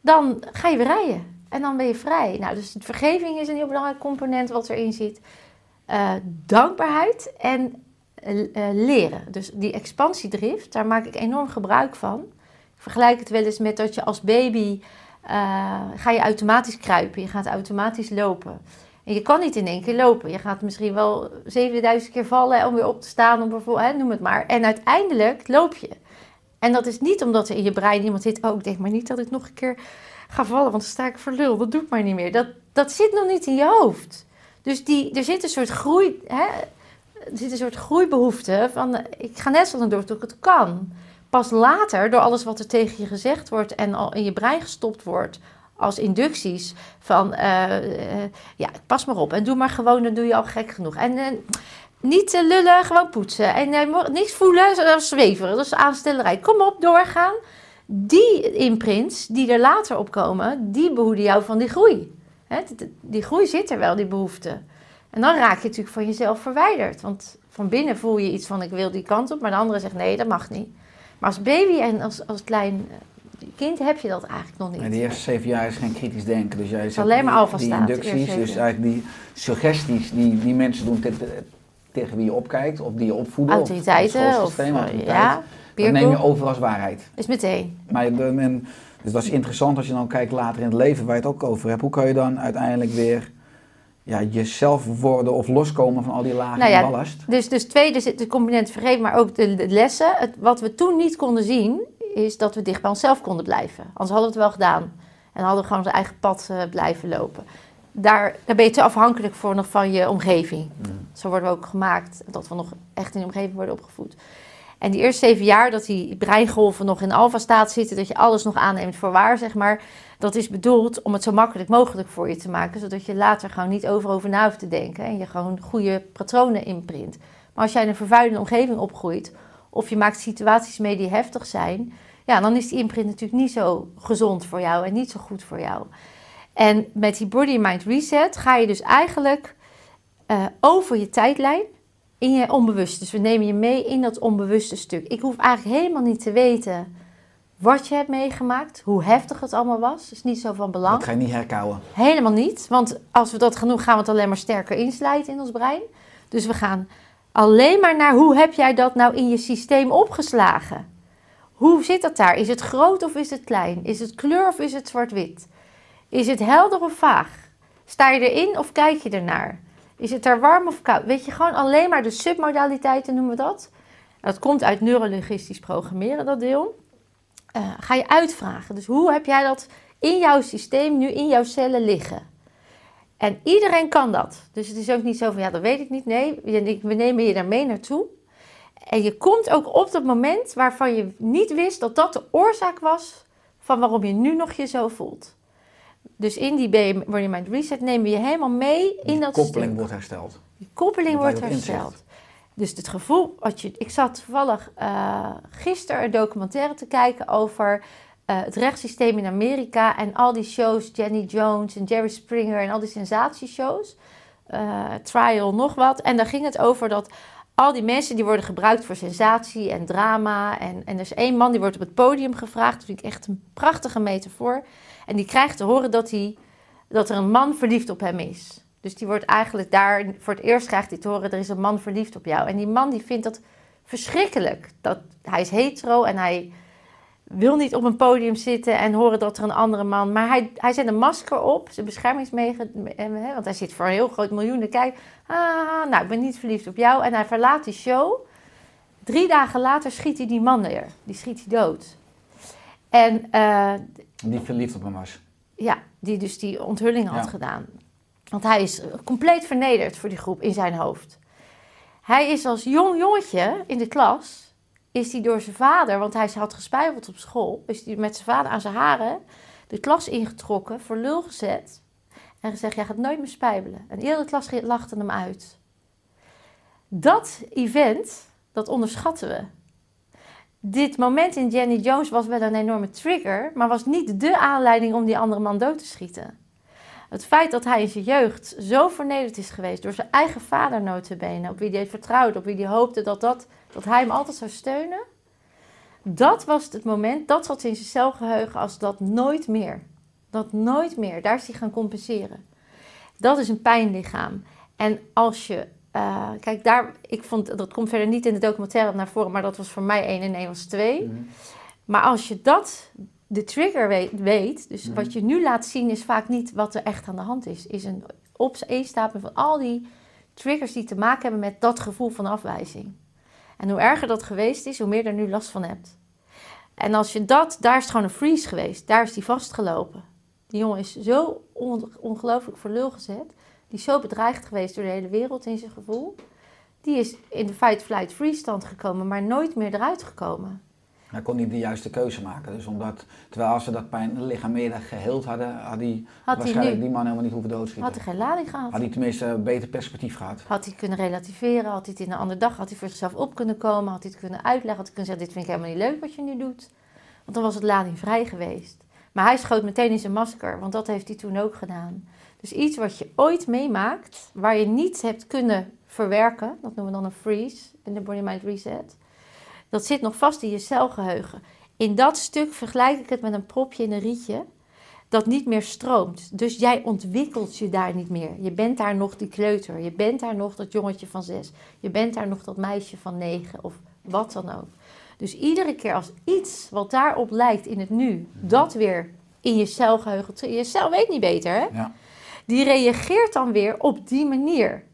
dan ga je weer rijden. En dan ben je vrij. Nou, dus vergeving is een heel belangrijk component wat erin zit. Eh, dankbaarheid en eh, leren. Dus die expansiedrift, daar maak ik enorm gebruik van. Ik vergelijk het wel eens met dat je als baby eh, ga je automatisch kruipen. Je gaat automatisch lopen. En je kan niet in één keer lopen. Je gaat misschien wel 7000 keer vallen om weer op te staan. Om bijvoorbeeld, hè, noem het maar. En uiteindelijk loop je. En dat is niet omdat er in je brein iemand zit, oh, ik denk maar niet dat ik nog een keer ga vallen, want dan sta ik voor lul. Dat doet maar niet meer. Dat, dat zit nog niet in je hoofd. Dus die, er zit een soort groei, hè, er zit een soort groeibehoefte van, ik ga net zo lang door tot ik het kan. Pas later, door alles wat er tegen je gezegd wordt en al in je brein gestopt wordt, als inducties van, eh, eh, ja, pas maar op en doe maar gewoon, dan doe je al gek genoeg. En eh, niet lullen, gewoon poetsen. En niks voelen, zweveren, dat is aanstellerij. Kom op, doorgaan. Die imprints die er later op komen, die behoeden jou van die groei. Hè, die groei zit er wel, die behoefte. En dan raak je natuurlijk van jezelf verwijderd. Want van binnen voel je iets van ik wil die kant op, maar de andere zegt nee, dat mag niet. Als baby en als, als klein eh, kind heb je dat eigenlijk nog niet. En de eerste zeven jaar is geen kritisch denken. Dus jij zegt alleen maar alfa Die inducties, dus eigenlijk die suggesties die, die mensen doen te- te- tegen wie je opkijkt of die je opvoeden. of Autoriteiten of schoolsysteem, eh, autoriteit, ja, Dat neem je over als waarheid. Is meteen. Maar en, dus dat is interessant als je dan kijkt later in het leven waar je het ook over hebt. Hoe kan je dan uiteindelijk weer ja, jezelf worden of loskomen van al die lagen Nou ja, en ballast? Dus, dus tweede zit de component vergeven, maar ook de, de lessen. Het, wat we toen niet konden zien, is dat we dicht bij onszelf konden blijven. Anders hadden we het wel gedaan. En hadden we gewoon ons eigen pad eh, blijven lopen. Daar, daar ben je te afhankelijk voor nog van je omgeving. Zo worden we ook gemaakt, dat we nog echt in de omgeving worden opgevoed. En die eerste zeven jaar dat die breingolven nog in alfa-staat zitten, dat je alles nog aanneemt voor waar, zeg maar. Dat is bedoeld om het zo makkelijk mogelijk voor je te maken, zodat je later gewoon niet over over na hoeft te denken en je gewoon goede patronen inprint. Maar als jij in een vervuilende omgeving opgroeit, of je maakt situaties mee die heftig zijn, ja, dan is die imprint natuurlijk niet zo gezond voor jou en niet zo goed voor jou. En met die body mind reset ga je dus eigenlijk eh, over je tijdlijn in je onbewuste. Dus we nemen je mee in dat onbewuste stuk. Ik hoef eigenlijk helemaal niet te weten wat je hebt meegemaakt, hoe heftig het allemaal was. Is niet zo van belang. Dat ga je niet herkauwen. Helemaal niet. Want als we dat gaan doen, gaan we het alleen maar sterker inslijten in ons brein. Dus we gaan alleen maar naar hoe heb jij dat nou in je systeem opgeslagen? Hoe zit dat daar? Is het groot of is het klein? Is het kleur of is het zwart-wit? Is het helder of vaag? Sta je erin of kijk je ernaar? Is het daar warm of koud? Weet je, gewoon alleen maar de submodaliteiten noemen we dat. Dat komt uit neurologistisch programmeren, dat deel. Eh, ga je uitvragen. Dus hoe heb jij dat in jouw systeem, nu in jouw cellen liggen? En iedereen kan dat. Dus het is ook niet zo van, ja, dat weet ik niet. Nee, we nemen je daar mee naartoe. En je komt ook op dat moment waarvan je niet wist dat dat de oorzaak was van waarom je nu nog je zo voelt. Dus in die Body Mind Reset nemen we je helemaal mee in Die dat koppeling stuk. wordt hersteld. Die koppeling wordt hersteld. Dus het gevoel, wat je, ik zat toevallig eh gisteren een documentaire te kijken over eh, het rechtssysteem in Amerika en al die shows, Jenny Jones en Jerry Springer en al die sensatieshows, eh, Trial, nog wat. En daar ging het over dat al die mensen die worden gebruikt voor sensatie en drama. En, en er is één man die wordt op het podium gevraagd, dat vind ik echt een prachtige metafoor. En die krijgt te horen dat, hij, dat er een man verliefd op hem is. Dus die wordt eigenlijk daar, voor het eerst krijgt hij te horen, er is een man verliefd op jou. En die man die vindt dat verschrikkelijk. Dat, hij is hetero en hij wil niet op een podium zitten en horen dat er een andere man... Maar hij, hij zet een masker op, zijn beschermingsmege... eh, Want hij zit voor een heel groot miljoen kijk. Ah, nou, ik ben niet verliefd op jou. En hij verlaat die show. Drie dagen later schiet hij die man neer. Die schiet hij dood. En eh, Die verliefd op hem was. ja, die dus die onthulling had Ja. gedaan. Want hij is compleet vernederd voor die groep in zijn hoofd. Hij is als jong jongetje in de klas, is hij door zijn vader, want hij had gespuiveld op school, is hij met zijn vader aan zijn haren de klas ingetrokken, voor lul gezet en gezegd, jij gaat nooit meer spijbelen. En de hele klas lachte hem uit. Dat event, dat onderschatten we. Dit moment in Jenny Jones was wel een enorme trigger, maar was niet de aanleiding om die andere man dood te schieten. Het feit dat hij in zijn jeugd zo vernederd is geweest door zijn eigen vader notabene, op wie hij vertrouwde, op wie hij hoopte dat, dat, dat hij hem altijd zou steunen, dat was het moment, dat zat in zijn celgeheugen als dat nooit meer. Dat nooit meer, daar is hij gaan compenseren. Dat is een pijnlichaam. En als je, eh, kijk daar, ik vond, dat komt verder niet in de documentaire naar voren, maar dat was voor mij 1 en 1 was 2. Maar als je dat, de trigger weet, weet dus wat je nu laat zien is vaak niet wat er echt aan de hand is. Is een opeenstapeling van al die triggers die te maken hebben met dat gevoel van afwijzing. En hoe erger dat geweest is, hoe meer je er nu last van hebt. En als je dat, daar is het gewoon een freeze geweest. Daar is die vastgelopen. Die jongen is zo on- ongelooflijk voor lul gezet. Die is zo bedreigd geweest door de hele wereld in zijn gevoel. Die is in de fight-flight freeze stand gekomen, maar nooit meer eruit gekomen. Hij kon niet de juiste keuze maken. Dus omdat, terwijl als ze dat pijn lichaam meer geheeld hadden, had hij hij waarschijnlijk nu- die man helemaal niet hoeven doodschieten. Had hij geen lading gehad. Had hij tenminste een beter perspectief gehad. Had hij kunnen relativeren, had hij het in een andere dag, had hij voor zichzelf op kunnen komen, had hij het kunnen uitleggen, had hij kunnen zeggen, dit vind ik helemaal niet leuk wat je nu doet. Want dan was het lading vrij geweest. Maar hij schoot meteen in zijn masker, want dat heeft hij toen ook gedaan. Dus iets wat je ooit meemaakt, waar je niet hebt kunnen verwerken, dat noemen we dan een freeze in de body mind reset, dat zit nog vast in je celgeheugen. In dat stuk vergelijk ik het met een propje in een rietje dat niet meer stroomt. Dus jij ontwikkelt je daar niet meer. Je bent daar nog die kleuter. Je bent daar nog dat jongetje van zes. Je bent daar nog dat meisje van negen of wat dan ook. Dus iedere keer als iets wat daarop lijkt in het nu, dat weer in je celgeheugen... Je cel weet niet beter, hè? Ja. Die reageert dan weer op die manier.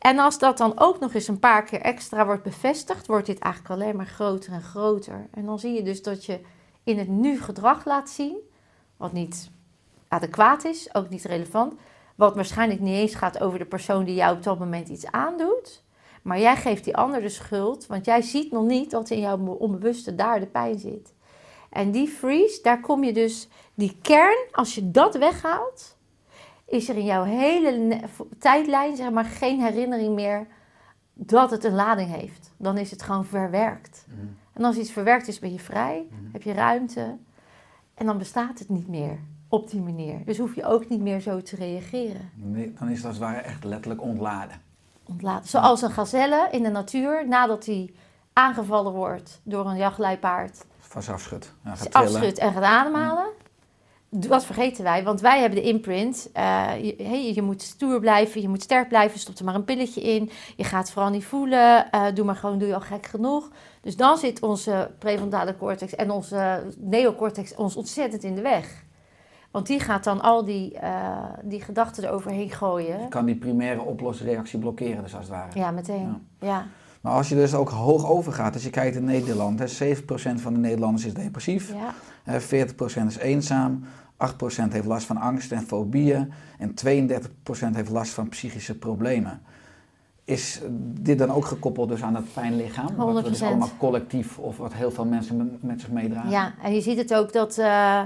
En als dat dan ook nog eens een paar keer extra wordt bevestigd, wordt dit eigenlijk alleen maar groter en groter. En dan zie je dus dat je in het nu gedrag laat zien, wat niet adequaat is, ook niet relevant, wat waarschijnlijk niet eens gaat over de persoon die jou op dat moment iets aandoet. Maar jij geeft die ander de schuld, want jij ziet nog niet dat in jouw onbewuste daar de pijn zit. En die freeze, daar kom je dus, die kern, als je dat weghaalt, is er in jouw hele tijdlijn zeg maar geen herinnering meer dat het een lading heeft. Dan is het gewoon verwerkt. En als iets verwerkt is, ben je vrij, heb je ruimte en dan bestaat het niet meer op die manier. Dus hoef je ook niet meer zo te reageren. Nee, Dan is het als het ware echt letterlijk ontladen. Ontlaten. Zoals een gazelle in de natuur, nadat hij aangevallen wordt door een jachtluipaard, Vast afschud. Ja, gaat zich trillen. afschudt en gaat ademhalen. Dat vergeten wij, want wij hebben de imprint. eh, je, hey, je moet stoer blijven, je moet sterk blijven, stop er maar een pilletje in. Je gaat vooral niet voelen, eh, doe maar gewoon, doe je al gek genoeg. Dus dan zit onze prefrontale cortex en onze neocortex ons ontzettend in de weg. Want die gaat dan al die, eh, die gedachten eroverheen gooien. Je kan die primaire oplosreactie blokkeren, dus als het ware. Ja, meteen. Ja. Maar als je dus ook hoog overgaat, als je kijkt in Nederland, hè, 7% van de Nederlanders is depressief, Ja. hè, 40% is eenzaam, 8% heeft last van angst en fobieën en 32% heeft last van psychische problemen. Is dit dan ook gekoppeld dus aan dat pijnlichaam? Wat we dus 100%. allemaal collectief of wat heel veel mensen met, met zich meedragen? Ja, en je ziet het ook dat. eh,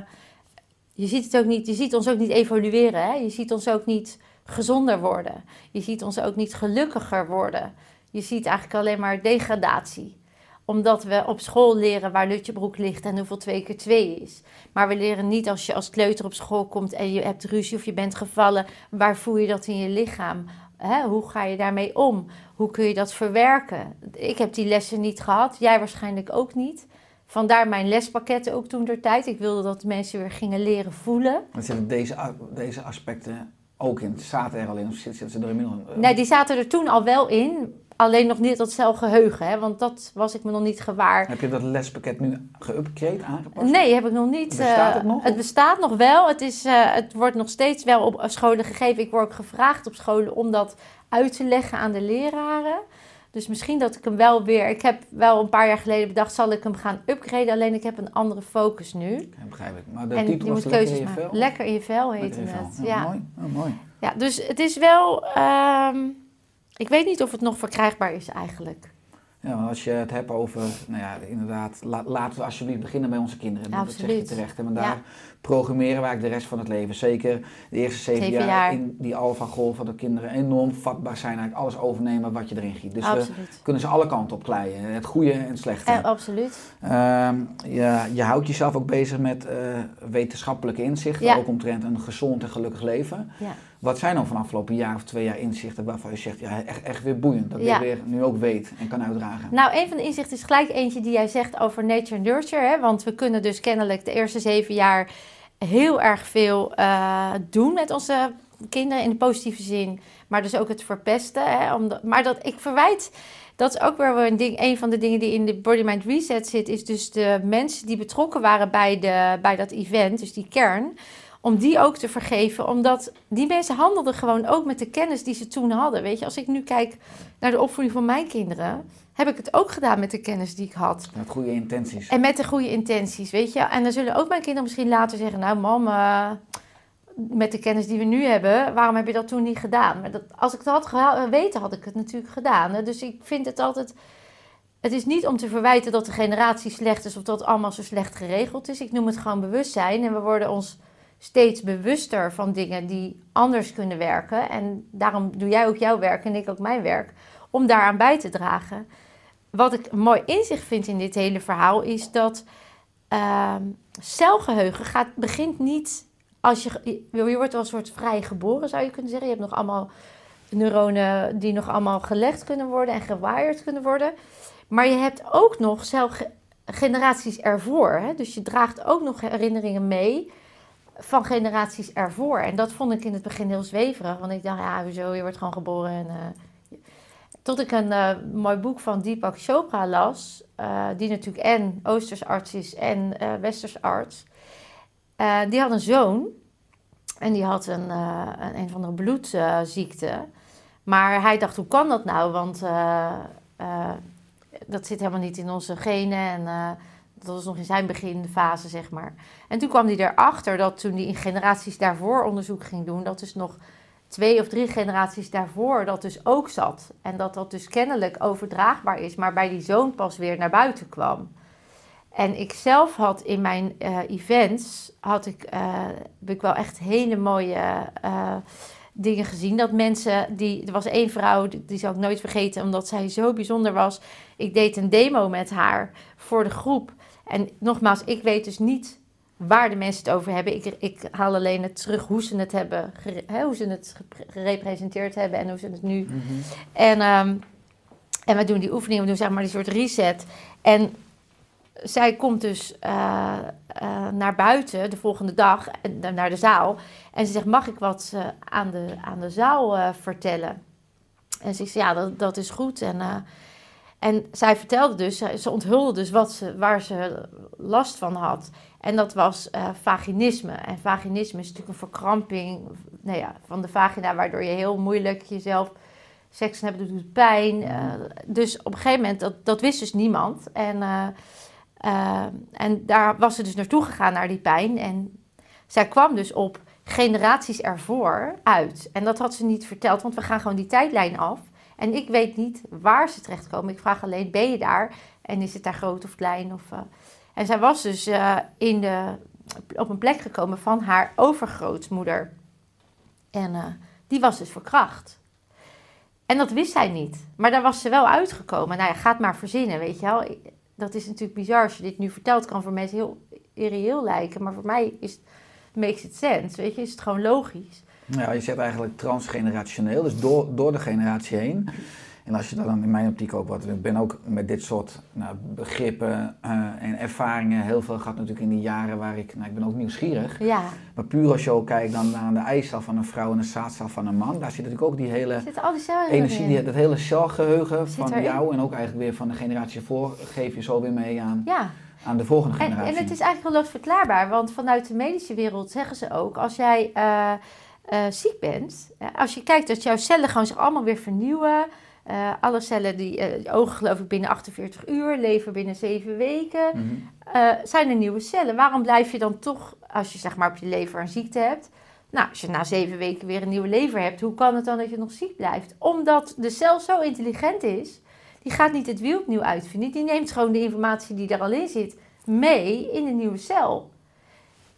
je, ziet het ook niet, je ziet ons ook niet evolueren. Hè? Je ziet ons ook niet gezonder worden. Je ziet ons ook niet gelukkiger worden. Je ziet eigenlijk alleen maar degradatie. Omdat we op school leren waar Lutjebroek ligt en hoeveel 2 keer 2 is. Maar we leren niet als je als kleuter op school komt en je hebt ruzie of je bent gevallen. Waar voel je dat in je lichaam? Hè? Hoe ga je daarmee om? Hoe kun je dat verwerken? Ik heb die lessen niet gehad. Jij waarschijnlijk ook niet. Vandaar mijn lespakketten ook toen der tijd. Ik wilde dat mensen weer gingen leren voelen. Dan zitten deze, deze aspecten ook in. Zaten er al in of zitten zitten ze er inmiddels in? Nee, die zaten er toen al wel in. Alleen nog niet dat celgeheugen, hè? want dat was ik me nog niet gewaar. Heb je dat lespakket nu geüpgrade, aangepast? Nee, heb ik nog niet. Bestaat eh, het nog, Het bestaat nog wel. Het, is, eh, het wordt nog steeds wel op scholen gegeven. Ik word ook gevraagd op scholen om dat uit te leggen aan de leraren. Dus misschien dat ik hem wel weer... Ik heb wel een paar jaar geleden bedacht, zal ik hem gaan upgraden. Alleen ik heb een andere focus nu. Ja, begrijp ik. Maar de en titel was Lekker in je vel? Lekker in je vel heet het. vel. Ja. Mooi. Oh, mooi. ja, dus het is wel... ehm, ik weet niet of het nog verkrijgbaar is eigenlijk. Ja, want als je het hebt over, nou ja, inderdaad, la- laten we alsjeblieft beginnen bij onze kinderen. Ja, dat zeg je terecht. En daar Ja. programmeren we eigenlijk de rest van het leven. Zeker de eerste zeven, jaar, jaar. in die alfa-golf, dat de kinderen enorm vatbaar zijn. Eigenlijk alles overnemen wat je erin giet. Dus we absoluut. kunnen ze alle kanten op kleien. Het goede en het slechte. Eh, absoluut. Ehm, ja, je houdt jezelf ook bezig met eh, wetenschappelijke inzichten, Ja. ook omtrent een gezond en gelukkig leven. Ja. Wat zijn dan van afgelopen jaar of twee jaar inzichten waarvan je zegt, ja, echt, echt weer boeiend, dat Ja. ik weer nu ook weet en kan uitdragen? Nou, een van de inzichten is gelijk eentje die jij zegt over nature nurture. Hè? Want we kunnen dus kennelijk de eerste zeven jaar heel erg veel eh, doen met onze kinderen in de positieve zin. Maar dus ook het verpesten. Hè? Omdat, maar dat ik verwijt, dat is ook weer een, ding, een van de dingen die in de Body Mind Reset zit, is dus de mensen die betrokken waren bij, de, bij dat event, dus die kern om die ook te vergeven. Omdat die mensen handelden gewoon ook met de kennis die ze toen hadden. Weet je, als ik nu kijk naar de opvoeding van mijn kinderen, heb ik het ook gedaan met de kennis die ik had. Met goede intenties. En met de goede intenties, weet je. En dan zullen ook mijn kinderen misschien later zeggen, nou mam, eh, met de kennis die we nu hebben, waarom heb je dat toen niet gedaan? Maar dat, als ik dat had geweten, had ik het natuurlijk gedaan. Dus ik vind het altijd... Het is niet om te verwijten dat de generatie slecht is of dat allemaal zo slecht geregeld is. Ik noem het gewoon bewustzijn. En we worden ons steeds bewuster van dingen die anders kunnen werken. En daarom doe jij ook jouw werk en ik ook mijn werk. Om daaraan bij te dragen. Wat ik mooi inzicht vind in dit hele verhaal is dat uh, celgeheugen gaat, begint niet als je, je wordt wel een soort vrij geboren, zou je kunnen zeggen. Je hebt nog allemaal neuronen die nog allemaal gelegd kunnen worden en gewired kunnen worden. Maar je hebt ook nog generaties ervoor. Hè? Dus je draagt ook nog herinneringen mee van generaties ervoor. En dat vond ik in het begin heel zweverig. Want ik dacht, ja, hoezo, je wordt gewoon geboren. En, uh, tot ik een uh, mooi boek van Deepak Chopra las. Uh, die natuurlijk en Oosters arts is en Westers arts. die had een zoon. En die had een, een, een van de bloedziekte. maar hij dacht, hoe kan dat nou? Want dat zit helemaal niet in onze genen. En dat was nog in zijn beginfase, zeg maar. En toen kwam hij erachter dat toen hij in generaties daarvoor onderzoek ging doen, dat dus nog twee of drie generaties daarvoor dat dus ook zat. En dat dat dus kennelijk overdraagbaar is, maar bij die zoon pas weer naar buiten kwam. En ik zelf had in mijn uh, events, had ik, uh, heb ik wel echt hele mooie uh, dingen gezien. Dat mensen, die, er was één vrouw, die, die zal ik nooit vergeten, omdat zij zo bijzonder was. Ik deed een demo met haar voor de groep. En nogmaals, ik weet dus niet waar de mensen het over hebben. Ik, ik haal alleen het terug hoe ze het hebben, hoe ze het gerepresenteerd hebben en hoe ze het nu. Mhm. En, um, en we doen die oefening, we doen zeg maar die soort reset. En zij komt dus uh, uh, naar buiten de volgende dag, naar de zaal. En ze zegt: Mag ik wat uh, aan, de, aan de zaal vertellen? En ze zegt: Ja, dat, dat is goed. En en zij vertelde dus, ze onthulde dus wat ze, waar ze last van had. En dat was uh, vaginisme. En vaginisme is natuurlijk een verkramping nou ja, van de vagina, waardoor je heel moeilijk jezelf seks hebt, dat doet pijn. Uh, dus op een gegeven moment, dat, dat wist dus niemand. En, uh, en daar was ze dus naartoe gegaan, naar die pijn. En zij kwam dus op generaties ervoor uit. En dat had ze niet verteld, want we gaan gewoon die tijdlijn af. En ik weet niet waar ze terechtkomen. Ik vraag alleen, ben je daar? En is het daar groot of klein? Of, uh... En zij was dus uh, in de, op een plek gekomen van haar overgrootmoeder. En uh, die was dus verkracht. En dat wist zij niet. Maar daar was ze wel uitgekomen. Nou ja, ga het maar verzinnen, weet je wel. Dat is natuurlijk bizar. Als je dit nu vertelt, kan voor mensen heel irreëel lijken. Maar voor mij is makes it sense, weet je. Is het gewoon logisch. Ja, je zegt eigenlijk transgenerationeel, dus door, door de generatie heen. En als je dan in mijn optiek ook wat, ik ben ook met dit soort nou, begrippen uh, en ervaringen heel veel gehad natuurlijk in die jaren waar ik, nou ik ben ook nieuwsgierig. Ja. Maar puur als je ook kijkt dan naar de eicel van een vrouw en de zaadcel van een man, daar zit natuurlijk ook die hele al die energie, die, dat hele celgeheugen van jou en ook eigenlijk weer van de generatie voor, geef je zo weer mee aan. Ja. Aan de volgende generatie. En, en het is eigenlijk wel verklaarbaar, want vanuit de medische wereld zeggen ze ook, als jij uh, uh, ziek bent, uh, als je kijkt dat jouw cellen gewoon zich allemaal weer vernieuwen. Uh, alle cellen, die ogen geloof ik binnen 48 uur, lever binnen 7 weken, mm -hmm. zijn er nieuwe cellen. Waarom blijf je dan toch, als je zeg maar op je lever een ziekte hebt, nou, als je na 7 weken weer een nieuwe lever hebt, hoe kan het dan dat je nog ziek blijft? Omdat de cel zo intelligent is, die gaat niet het wiel opnieuw uitvinden, die neemt gewoon de informatie die er al in zit mee in de nieuwe cel.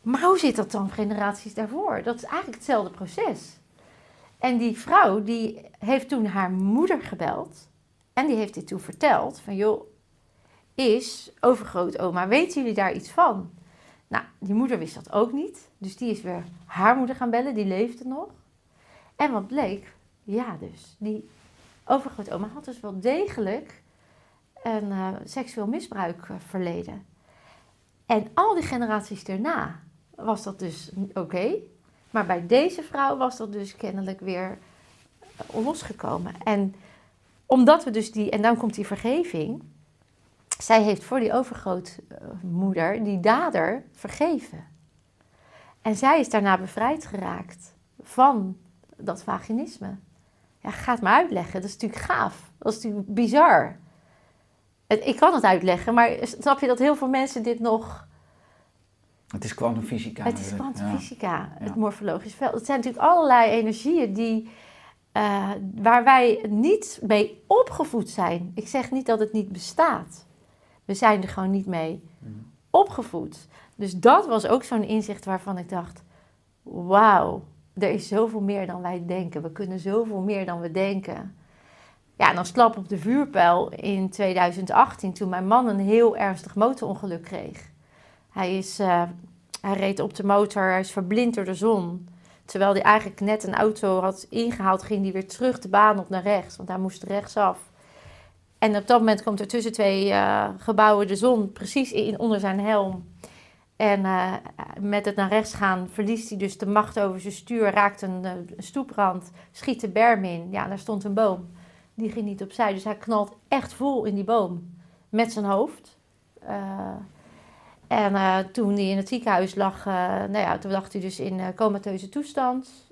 Maar hoe zit dat dan generaties daarvoor? Dat is eigenlijk hetzelfde proces. En die vrouw die heeft toen haar moeder gebeld en die heeft dit toen verteld van joh, is overgrootoma, weten jullie daar iets van? Nou, die moeder wist dat ook niet, dus die is weer haar moeder gaan bellen, die leefde nog. En wat bleek, ja dus, die overgrootoma had dus wel degelijk een uh, seksueel misbruik uh, verleden. En al die generaties daarna, was dat dus oké. Maar bij deze vrouw was dat dus kennelijk weer eh, losgekomen. En omdat we dus die, en dan komt die vergeving. Zij heeft voor die overgrootmoeder die dader vergeven. En zij is daarna bevrijd geraakt van dat vaginisme. Ja, ga het maar uitleggen. Dat is natuurlijk gaaf. Dat is natuurlijk bizar. Ik kan het uitleggen, maar snap je dat heel veel mensen dit nog... Het is kwantumfysica. het is kwantumfysica, het morfologisch veld. Het zijn natuurlijk allerlei energieën die, eh, waar wij niet mee opgevoed zijn. Ik zeg niet dat het niet bestaat. We zijn er gewoon niet mee opgevoed. Dus dat was ook zo'n inzicht waarvan ik dacht... Wauw, er is zoveel meer dan wij denken. We kunnen zoveel meer dan we denken. Ja, en dan slap op de vuurpijl in 2018... toen mijn man een heel ernstig motorongeluk kreeg. Hij, is, eh, hij reed op de motor, hij is verblind door de zon. Terwijl hij eigenlijk net een auto had ingehaald... ging hij weer terug de baan op naar rechts, want hij moest rechtsaf. En op dat moment komt er tussen twee eh, gebouwen de zon precies in, onder zijn helm. En eh, met het naar rechts gaan verliest hij dus de macht over zijn stuur, raakt een, een stoeprand, schiet de berm in. Ja, daar stond een boom. Die ging niet opzij, dus hij knalt echt vol in die boom met zijn hoofd. En eh, toen hij in het ziekenhuis lag, eh, nou ja, toen lag hij dus in eh, comateuze toestand.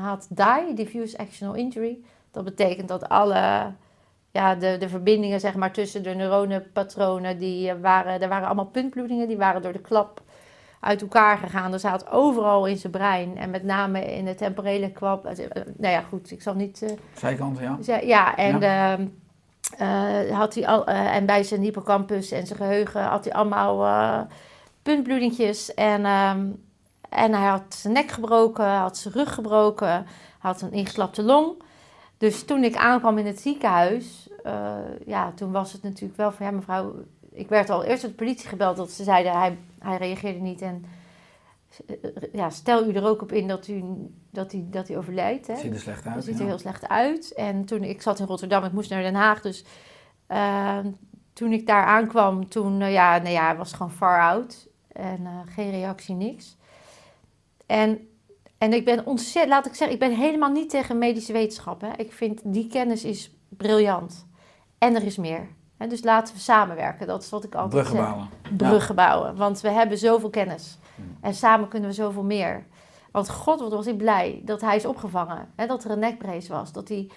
Had DIE, diffuse actional injury. Dat betekent dat alle ja, de, de verbindingen zeg maar, tussen de neuronenpatronen, die waren, er waren allemaal puntbloedingen, die waren door de klap uit elkaar gegaan. Dus hij had overal in zijn brein en met name in de temporele kwap. eh, nou ja, goed, ik zal niet... eh, Zijkant, ja. ja, ja en, ehm, eh, had hij al, eh, en bij zijn hippocampus en zijn geheugen had hij allemaal eh puntbloedingjes. En, ehm, en hij had zijn nek gebroken, had zijn rug gebroken, had een ingeslapte long. Dus toen ik aankwam in het ziekenhuis, ja, toen was het natuurlijk wel van ja, mevrouw. Ik werd al eerst door de politie gebeld dat ze zeiden hij, hij reageerde niet. En ja, stel u er ook op in dat u, dat hij, dat hij overlijdt. Hè? Het ziet er slecht uit. Dat ziet er ja. heel slecht uit. En toen ik zat in Rotterdam, ik moest naar Den Haag. Dus eh, toen ik daar aankwam, toen eh, ja, nou ja, hij was gewoon far out. En eh, geen reactie, niks. En, en ik ben ontzettend, laat ik zeggen, ik ben helemaal niet tegen medische wetenschap. Hè. Ik vind die kennis is briljant. En er is meer. Dus laten we samenwerken. Dat is wat ik altijd Bruggen zeg bouwen. bruggen bouwen. Want we hebben zoveel kennis. Hmm. En samen kunnen we zoveel meer. Want god, wat was ik blij dat hij is opgevangen. Hè, dat er een nekbrace was. Dat hij,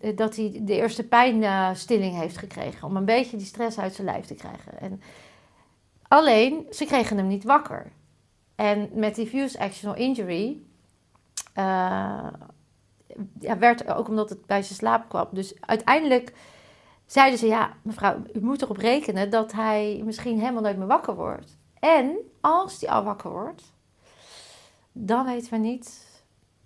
eh, dat hij de eerste pijnstilling heeft gekregen. Om een beetje die stress uit zijn lijf te krijgen. En alleen, ze kregen hem niet wakker. En met diffuse actional injury... eh, ja, werd ook omdat het bij zijn slaap kwam. Dus uiteindelijk zeiden ze: Ja, mevrouw, u moet erop rekenen dat hij misschien helemaal nooit meer wakker wordt. En als hij al wakker wordt, dan weten we niet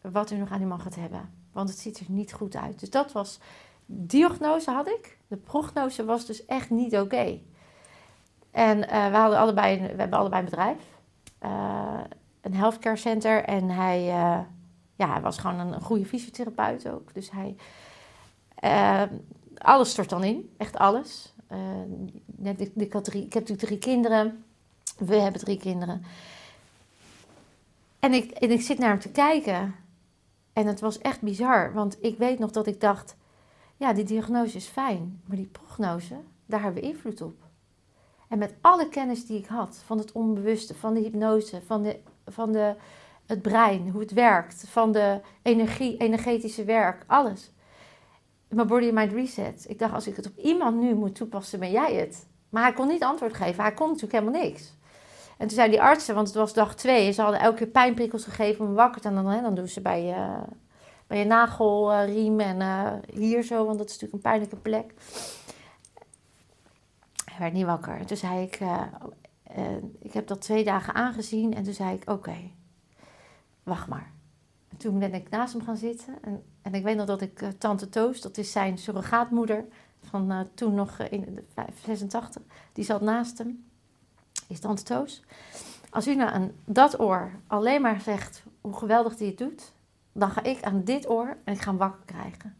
wat u nog aan die man gaat hebben. Want het ziet er niet goed uit. Dus dat was, diagnose had ik. De prognose was dus echt niet oké. En eh, we, hadden allebei, we hebben allebei een bedrijf. eh, een healthcare center. En hij, eh, ja, hij was gewoon een, een goede fysiotherapeut ook. Dus hij, alles stort dan in. Echt alles. Net, ik, ik, ik heb natuurlijk drie kinderen. We hebben drie kinderen. En ik, en ik zit naar hem te kijken. En het was echt bizar. Want ik weet nog dat ik dacht... Ja, die diagnose is fijn. Maar die prognose, daar hebben we invloed op. En met alle kennis die ik had... van het onbewuste, van de hypnose... van, de, van de, het brein, hoe het werkt... van de energie, energetische werk, alles. Mijn body mind reset. Ik dacht, als ik het op iemand nu moet toepassen, ben jij het. Maar hij kon niet antwoord geven. Hij kon natuurlijk helemaal niks. En toen zei die artsen, want het was dag twee... en ze hadden elke keer pijnprikkels gegeven om wakker te hè, dan doen ze bij je, bij je nagelriem en eh, hier zo... want dat is natuurlijk een pijnlijke plek. Hij werd niet wakker. En toen zei ik... eh, eh, ik heb dat twee dagen aangezien en toen zei ik... oké, wacht maar. En toen ben ik naast hem gaan zitten. En, en ik weet nog dat ik eh, tante Toos, dat is zijn surrogaatmoeder... van eh, toen nog eh, in de vijf- 86, die zat naast hem. Is tante Toos. Als u nou aan dat oor alleen maar zegt hoe geweldig die het doet... dan ga ik aan dit oor en ik ga hem wakker krijgen.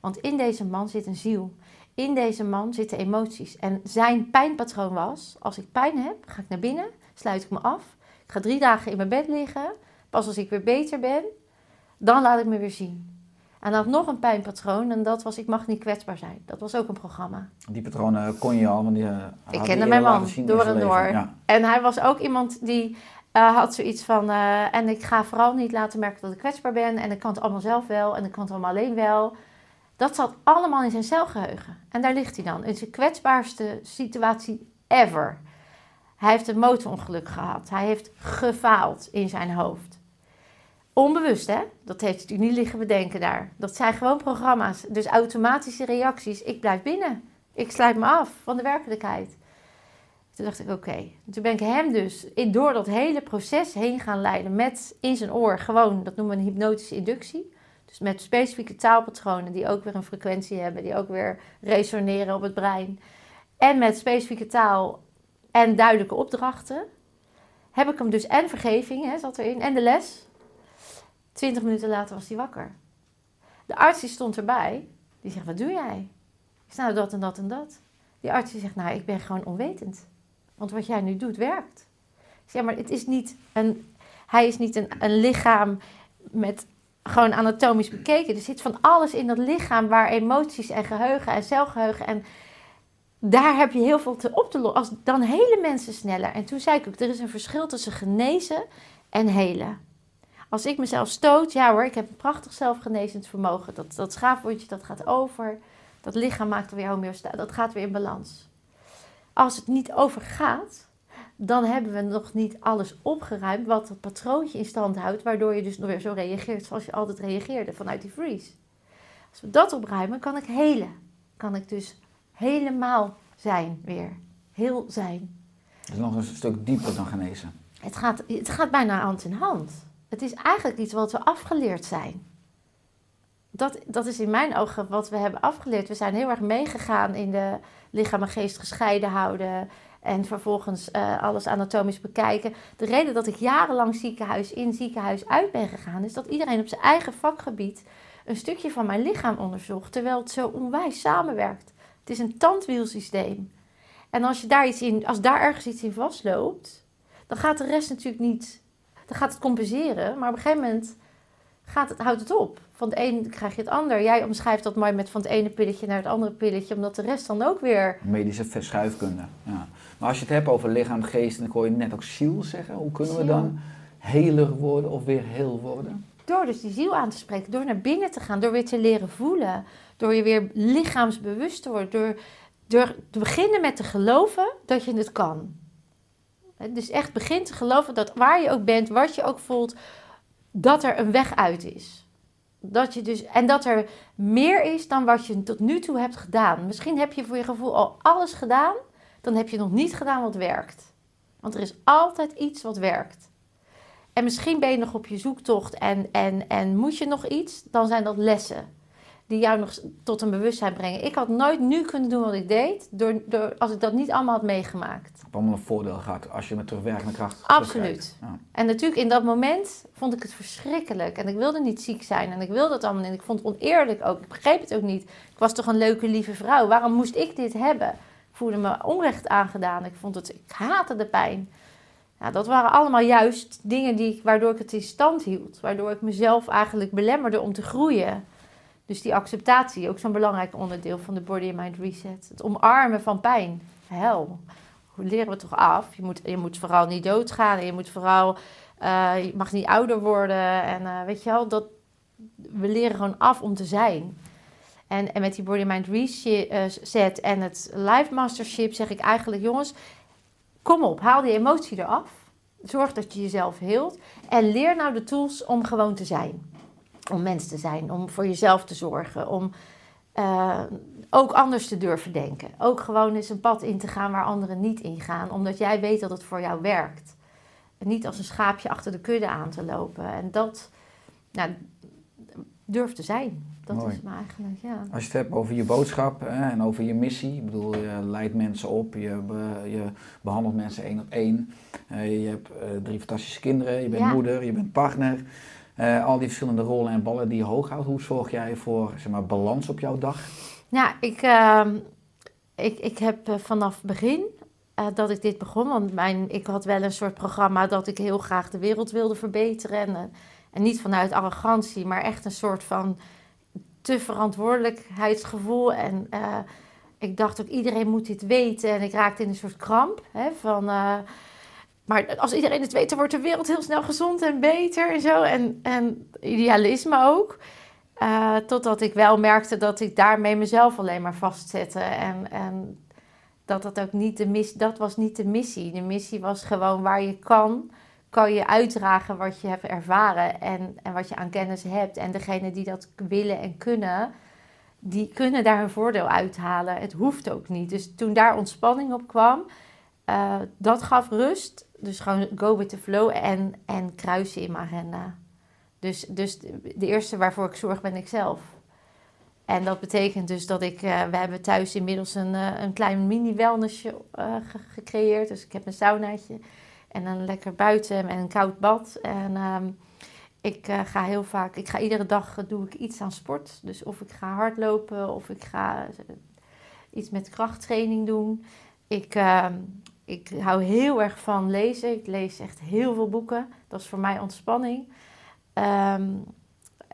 Want in deze man zit een ziel. In deze man zitten emoties. En zijn pijnpatroon was: als ik pijn heb, ga ik naar binnen, sluit ik me af. Ik ga drie dagen in mijn bed liggen. Pas als ik weer beter ben, dan laat ik me weer zien. En had nog een pijnpatroon en dat was: ik mag niet kwetsbaar zijn. Dat was ook een programma. Die patronen kon je al, want die had Ik je kende mijn man door en door. Ja. En hij was ook iemand die eh, had zoiets van, eh, en ik ga vooral niet laten merken dat ik kwetsbaar ben. En ik kan het allemaal zelf wel en ik kan het allemaal alleen wel. Dat zat allemaal in zijn celgeheugen. En daar ligt hij dan, in zijn kwetsbaarste situatie ever. Hij heeft een motorongeluk gehad. Hij heeft gefaald in zijn hoofd. Onbewust, hè? Dat heeft natuurlijk niet liggen bedenken daar. Dat zijn gewoon programma's. Dus automatische reacties. Ik blijf binnen. Ik sluit me af van de werkelijkheid. Toen dacht ik, oké. Toen ben ik hem dus door dat hele proces heen gaan leiden met in zijn oor gewoon, dat noemen we een hypnotische inductie. Dus met specifieke taalpatronen die ook weer een frequentie hebben, die ook weer resoneren op het brein. En met specifieke taal en duidelijke opdrachten. Heb ik hem dus en vergeving hè, zat erin en de les. Twintig minuten later was hij wakker. De arts die stond erbij. Die zegt, wat doe jij? Ik zei, nou dat en dat en dat. Die arts die zegt, nou ik ben gewoon onwetend. Want wat jij nu doet, werkt. Ik zeg, maar het is niet een, hij is niet een, een lichaam met gewoon anatomisch bekeken. Er zit van alles in dat lichaam waar emoties en geheugen en celgeheugen en daar heb je heel veel te op te lossen. Dan helen mensen sneller. En toen zei ik ook, er is een verschil tussen genezen en helen. Als ik mezelf stoot, ja hoor, ik heb een prachtig zelfgenezend vermogen. Dat, dat schaafwondje, dat gaat over. Dat lichaam maakt weer homeostase. Dat gaat weer in balans. Als het niet over gaat, dan hebben we nog niet alles opgeruimd wat het patroontje in stand houdt, waardoor je dus nog weer zo reageert zoals je altijd reageerde vanuit die freeze. Als we dat opruimen, kan ik helen. Kan ik dus helemaal zijn weer. Heel zijn. Dat is nog een stuk dieper dan genezen. Het gaat, het gaat bijna hand in hand. Het is eigenlijk iets wat we afgeleerd zijn. Dat, dat is in mijn ogen wat we hebben afgeleerd. We zijn heel erg meegegaan in de lichaam en geest gescheiden houden. En vervolgens uh, alles anatomisch bekijken. De reden dat ik jarenlang ziekenhuis in, ziekenhuis uit ben gegaan, is dat iedereen op zijn eigen vakgebied een stukje van mijn lichaam onderzocht. Terwijl het zo onwijs samenwerkt. Het is een tandwielsysteem. En als, je daar iets in, als daar ergens iets in vastloopt, dan gaat de rest natuurlijk niet. Dan gaat het compenseren. Maar op een gegeven moment gaat het, houdt het op. Van het een krijg je het ander. Jij omschrijft dat mooi met van het ene pilletje naar het andere pilletje, omdat de rest dan ook weer. Medische verschuifkunde. Ja. Maar als je het hebt over lichaam, geest, dan kon je net ook ziel zeggen. Hoe kunnen we dan heler worden of weer heel worden? Door dus die ziel aan te spreken, door naar binnen te gaan, door weer te leren voelen, door je weer lichaamsbewust te worden, door, door te beginnen met te geloven dat je het kan. Dus echt begin te geloven dat waar je ook bent, wat je ook voelt, dat er een weg uit is. Dat je dus, en dat er meer is dan wat je tot nu toe hebt gedaan. Misschien heb je voor je gevoel al alles gedaan, dan heb je nog niet gedaan wat werkt. Want er is altijd iets wat werkt. En misschien ben je nog op je zoektocht en, en, en moet je nog iets, dan zijn dat lessen die jou nog tot een bewustzijn brengen. Ik had nooit nu kunnen doen wat ik deed, door, door, als ik dat niet allemaal had meegemaakt. Heb allemaal een voordeel gehad als je met terugwerkende kracht Absoluut. Ja. En natuurlijk in dat moment vond ik het verschrikkelijk. En ik wilde niet ziek zijn en ik wilde het allemaal niet. Ik vond het oneerlijk ook. Ik begreep het ook niet. Ik was toch een leuke, lieve vrouw. Waarom moest ik dit hebben? Ik voelde me onrecht aangedaan. Ik vond het, ik haatte de pijn. Ja, dat waren allemaal juist dingen die, waardoor ik het in stand hield. Waardoor ik mezelf eigenlijk belemmerde om te groeien. Dus die acceptatie, ook zo'n belangrijk onderdeel van de Body and Mind Reset. Het omarmen van pijn. Hel, hoe leren we toch af? Je moet, je moet vooral niet doodgaan. Je moet vooral, uh, je mag niet ouder worden. En uh, weet je wel, dat, we leren gewoon af om te zijn. En, en met die Body Mind Reset en het Life Mastership zeg ik eigenlijk, jongens, kom op, haal die emotie eraf. Zorg dat je jezelf heelt. En leer nou de tools om gewoon te zijn om mens te zijn, om voor jezelf te zorgen, om uh, ook anders te durven denken. Ook gewoon eens een pad in te gaan waar anderen niet ingaan, omdat jij weet dat het voor jou werkt. En niet als een schaapje achter de kudde aan te lopen. En dat nou, durf te zijn. Dat Mooi. is me eigenlijk, ja. Als je het hebt over je boodschap hè, en over je missie, ik bedoel, je leidt mensen op, je, be, je behandelt mensen één op één. Uh, je hebt uh, drie fantastische kinderen, je bent Ja. moeder, je bent partner. Eh, al die verschillende rollen en ballen die je hoog houdt. Hoe zorg jij voor zeg maar, balans op jouw dag? Ja, ik, ehm, ik, ik heb eh, vanaf begin eh, dat ik dit begon, want mijn, ik had wel een soort programma dat ik heel graag de wereld wilde verbeteren. En, en niet vanuit arrogantie, maar echt een soort van te verantwoordelijkheidsgevoel. En ik dacht ook, iedereen moet dit weten. En ik raakte in een soort kramp hè, van... eh, maar als iedereen het weet, dan wordt de wereld heel snel gezond en beter en zo. En, en idealisme ook. Uh, totdat ik wel merkte dat ik daarmee mezelf alleen maar vastzette. En, en dat dat ook niet de missie, dat was niet de missie. De missie was gewoon waar je kan, kan je uitdragen wat je hebt ervaren en, en wat je aan kennis hebt. En degene die dat willen en kunnen, die kunnen daar een voordeel uithalen. Het hoeft ook niet. Dus toen daar ontspanning op kwam, uh, dat gaf rust. Dus gewoon go with the flow en, en kruisen in mijn agenda. Dus, dus de eerste waarvoor ik zorg ben ik zelf. En dat betekent dus dat ik, uh, we hebben thuis inmiddels een, uh, een klein mini-wellnessje uh, gecreëerd. Dus ik heb een saunaatje en een lekker buiten en een koud bad. En um, ik ga heel vaak, ik ga iedere dag doe ik iets aan sport. Dus of ik ga hardlopen of ik ga iets met krachttraining doen. Ik, ehm, ik hou heel erg van lezen. Ik lees echt heel veel boeken. Dat is voor mij ontspanning. Um,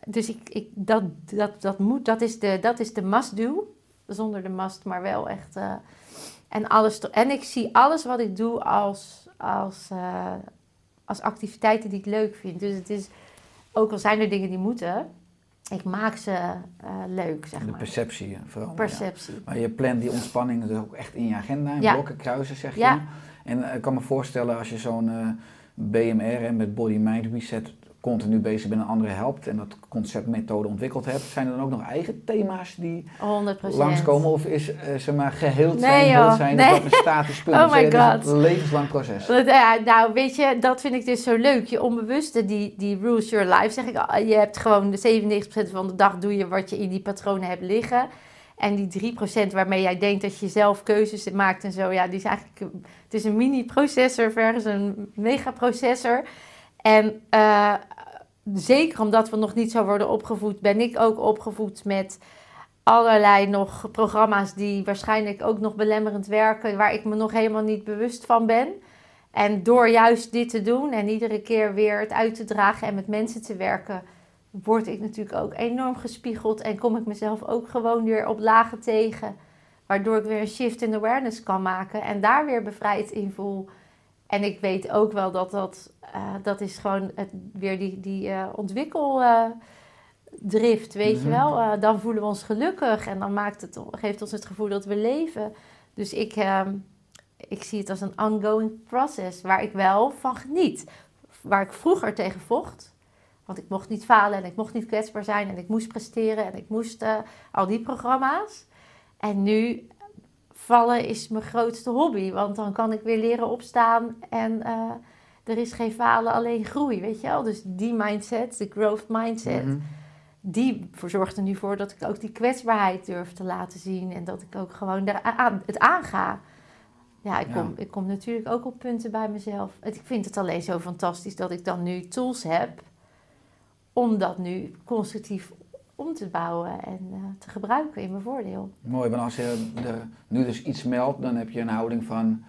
dus ik, ik, dat, dat, dat, moet, dat, is de, dat is de must-do. Zonder de must, maar wel echt. Uh, en, alles, en ik zie alles wat ik doe als, als, uh, als activiteiten die ik leuk vind. Dus het is, ook al zijn er dingen die moeten, ik maak ze uh, leuk, zeg de maar. De perceptie vooral. Perceptie. Ja. Maar je plant die ontspanning dus ook echt in je agenda, in ja. blokken, kruisen, zeg je. En ik kan me voorstellen als je zo'n BMR en met Body Mind Reset continu bezig bent en anderen helpt en dat conceptmethode ontwikkeld hebt, zijn er dan ook nog eigen thema's die 100%. langskomen? Of is uh, ze maar geheeld Nee, zijn, joh. zijn, Nee. dat een statuspunt? Oh my is God. een levenslang proces. Dat, ja, nou, weet je, dat vind ik dus zo leuk. Je onbewuste, die, die rules your life, zeg ik. Je hebt gewoon de 97% van de dag doe je wat je in die patronen hebt liggen. En die 3% waarmee jij denkt dat je zelf keuzes maakt en zo, ja, die is eigenlijk... Het is een mini-processor versus een megaprocessor. En eh, zeker omdat we nog niet zo worden opgevoed, ben ik ook opgevoed met allerlei nog programma's die waarschijnlijk ook nog belemmerend werken, waar ik me nog helemaal niet bewust van ben. En door juist dit te doen en iedere keer weer het uit te dragen en met mensen te werken, word ik natuurlijk ook enorm gespiegeld en kom ik mezelf ook gewoon weer op lagen tegen. Waardoor ik weer een shift in awareness kan maken en daar weer bevrijd in voel. En ik weet ook wel dat dat, uh, dat is gewoon het, weer die, die uh, ontwikkeldrift, weet Mhm. je wel. Uh, dan voelen we ons gelukkig en dan maakt het, geeft ons het gevoel dat we leven. Dus ik, ehm, ik zie het als een ongoing process waar ik wel van geniet. Waar ik vroeger tegen vocht. Want ik mocht niet falen en ik mocht niet kwetsbaar zijn en ik moest presteren en ik moest al die programma's. En nu vallen is mijn grootste hobby, want dan kan ik weer leren opstaan en uh, er is geen falen, alleen groei, weet je wel. Dus die mindset, de growth mindset, Mhm. die zorgt er nu voor dat ik ook die kwetsbaarheid durf te laten zien en dat ik ook gewoon daar aan, het aanga. Ja, ik kom, Ja. ik kom natuurlijk ook op punten bij mezelf. Ik vind het alleen zo fantastisch dat ik dan nu tools heb om dat nu constructief om te bouwen en eh, te gebruiken in mijn voordeel. Mooi, want als je de, nu dus iets meldt, dan heb je een houding van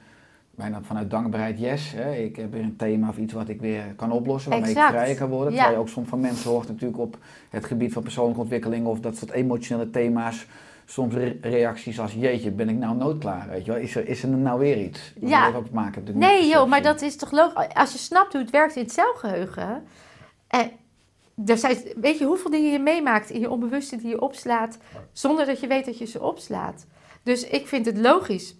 bijna vanuit dankbaarheid, yes. Hè, ik heb weer een thema of iets wat ik weer kan oplossen, waarmee Exact. ik vrijer kan worden. Ja. Terwijl je ook soms van mensen hoort natuurlijk op het gebied van persoonlijke ontwikkeling of dat soort emotionele thema's. Soms re- reacties als, jeetje, ben ik nou nooit klaar, weet je wel? Is er, is er nou weer iets? Ja. ook maken Nee joh, maar dat is toch logisch. Als je snapt hoe het werkt in het celgeheugen. En weet je hoeveel dingen je meemaakt in je onbewuste die je opslaat. Zonder dat je weet dat je ze opslaat. Dus ik vind het logisch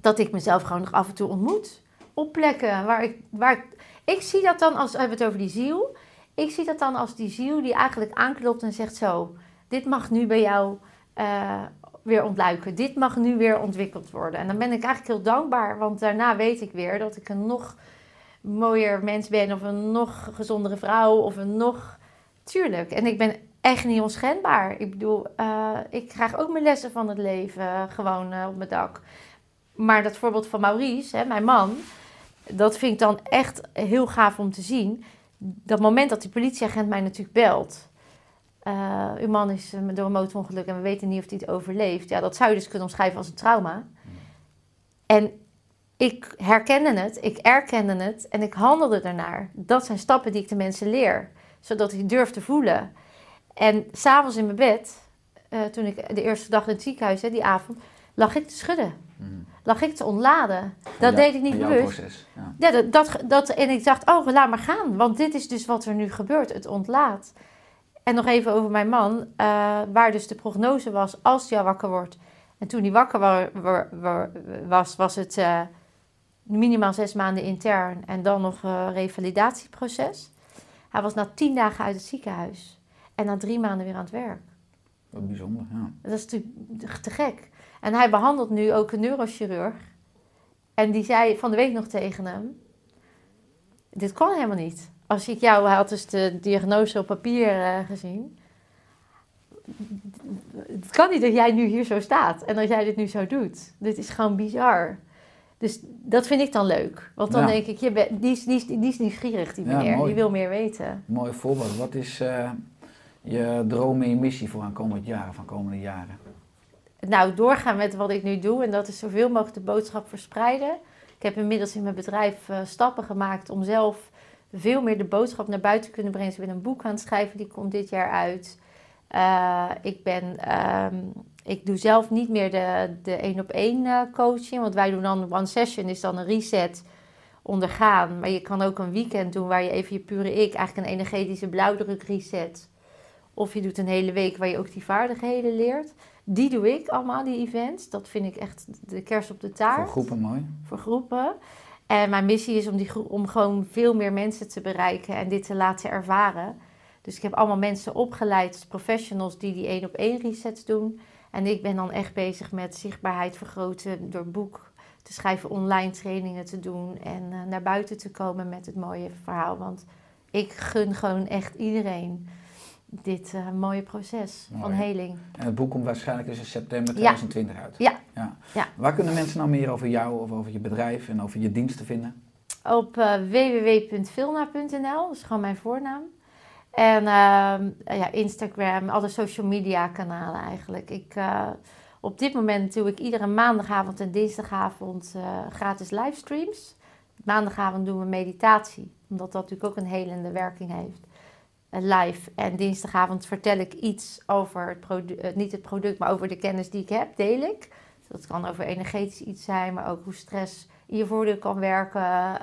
dat ik mezelf gewoon nog af en toe ontmoet. Op plekken waar ik... Waar ik, ik zie dat dan als... We hebben het over die ziel. Ik zie dat dan als die ziel die eigenlijk aanklopt en zegt zo... Dit mag nu bij jou eh, weer ontluiken. Dit mag nu weer ontwikkeld worden. En dan ben ik eigenlijk heel dankbaar. Want daarna weet ik weer dat ik een nog mooier mens ben. Of een nog gezondere vrouw. Of een nog... Tuurlijk. En ik ben echt niet onschendbaar. Ik bedoel, eh, ik krijg ook mijn lessen van het leven gewoon eh, op mijn dak. Maar dat voorbeeld van Maurice, hè, mijn man, dat vind ik dan echt heel gaaf om te zien. Dat moment dat die politieagent mij natuurlijk belt. eh, uw man is door een motorongeluk en we weten niet of hij het overleeft. Ja, dat zou je dus kunnen omschrijven als een trauma. En ik herkende het, ik erkende het en ik handelde daarnaar. Dat zijn stappen die ik de mensen leer, zodat ik durf te voelen. En s'avonds in mijn bed, eh, toen ik de eerste dag in het ziekenhuis, hè, die avond, lag ik te schudden. Mhm. lag ik te ontladen. Dat Ja, deed ik niet bewust. proces. Ja. Ja, dat, dat, dat, en ik dacht, oh, laat maar gaan. Want dit is dus wat er nu gebeurt. Het ontlaat. En nog even over mijn man. eh, waar dus de prognose was, als hij al wakker wordt. En toen hij wakker wa- wa- wa- was, was het eh, minimaal zes maanden intern. En dan nog een revalidatieproces. Hij was na tien dagen uit het ziekenhuis. En na drie maanden weer aan het werk. Wat bijzonder, ja. Dat is natuurlijk te gek. En hij behandelt nu ook een neurochirurg. En die zei van de week nog tegen hem: Dit kan helemaal niet. Als ik jou, hij had dus de diagnose op papier eh, gezien. Het kan niet dat jij nu hier zo staat en dat jij dit nu zo doet. Dit is gewoon bizar. Dus dat vind ik dan leuk. Want dan Ja. denk ik, je bent, die, is, die, is, die is nieuwsgierig, die Ja, meneer. mooi. die wil meer weten. Mooi voorbeeld. Wat is eh, je droom en je missie voor aankomend jaar of komende jaren? nou, doorgaan met wat ik nu doe. En dat is zoveel mogelijk de boodschap verspreiden. Ik heb inmiddels in mijn bedrijf eh, stappen gemaakt om zelf veel meer de boodschap naar buiten te kunnen brengen. Dus ik ben een boek aan het schrijven, die komt dit jaar uit. Eh, ik, ben, ehm, ik doe zelf niet meer de, de één op één eh, coaching. Want wij doen dan one session, is dan een reset ondergaan. Maar je kan ook een weekend doen waar je even je pure ik, eigenlijk een energetische blauwdruk reset. Of je doet een hele week waar je ook die vaardigheden leert. Die doe ik allemaal, die events. Dat vind ik echt de kers op de taart. Voor groepen mooi. Voor groepen. En mijn missie is om, die, groep- om gewoon veel meer mensen te bereiken en dit te laten ervaren. Dus ik heb allemaal mensen opgeleid, professionals, die die één op één resets doen. En ik ben dan echt bezig met zichtbaarheid vergroten door boek te schrijven, online trainingen te doen en eh, naar buiten te komen met het mooie verhaal. Want ik gun gewoon echt iedereen dit eh, mooie proces van heling. En het boek komt waarschijnlijk dus in september Ja. 2020 uit. Ja. ja. Ja. Waar kunnen mensen nou meer over jou of over je bedrijf en over je diensten vinden? op uh, www.vilna.nl, dat is gewoon mijn voornaam. En uh, ja, Instagram, alle social media kanalen eigenlijk. Ik, uh, op dit moment doe ik iedere maandagavond en dinsdagavond uh, gratis livestreams. Maandagavond doen we meditatie, omdat dat natuurlijk ook een helende werking heeft. live. En dinsdagavond vertel ik iets over het product, niet het product, maar over de kennis die ik heb, deel ik. Dat kan over energetisch iets zijn, maar ook hoe stress in je voordeel kan werken.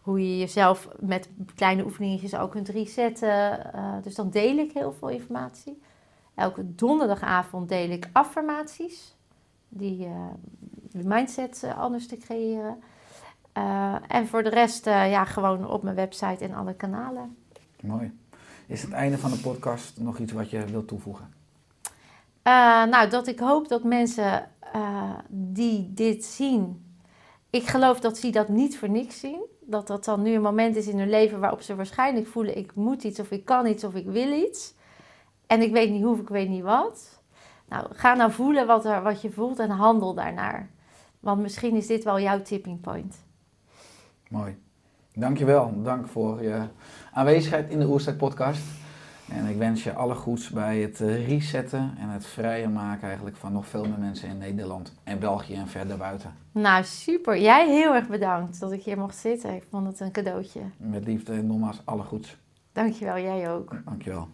Hoe je jezelf met kleine oefeningetjes ook kunt resetten. Uh, dus dan deel ik heel veel informatie. Elke donderdagavond deel ik affirmaties. Die uh, de mindset anders te creëren. Uh, en voor de rest ja, gewoon op mijn website en alle kanalen. Mooi. Is het einde van de podcast nog iets wat je wilt toevoegen? Nou, dat ik hoop dat mensen die dit zien. Ik geloof dat ze dat niet voor niks zien. Dat dat dan nu een moment is in hun leven waarop ze waarschijnlijk voelen: ik moet iets, of ik kan iets, of ik wil iets. En ik weet niet hoe, of ik weet niet wat. Nou, ga nou voelen wat, er, wat je voelt en handel daarnaar. Want misschien is dit wel jouw tipping point. Mooi. Dankjewel. Dank voor je aanwezigheid in de Oersterk podcast. En ik wens je alle goeds bij het eh, resetten en het vrijer maken eigenlijk van nog veel meer mensen in Nederland en België en verder buiten. Nou, super. Jij heel erg bedankt dat ik hier mocht zitten. Ik vond het een cadeautje. Met liefde en nogmaals alle goeds. Dankjewel, jij ook. Dankjewel.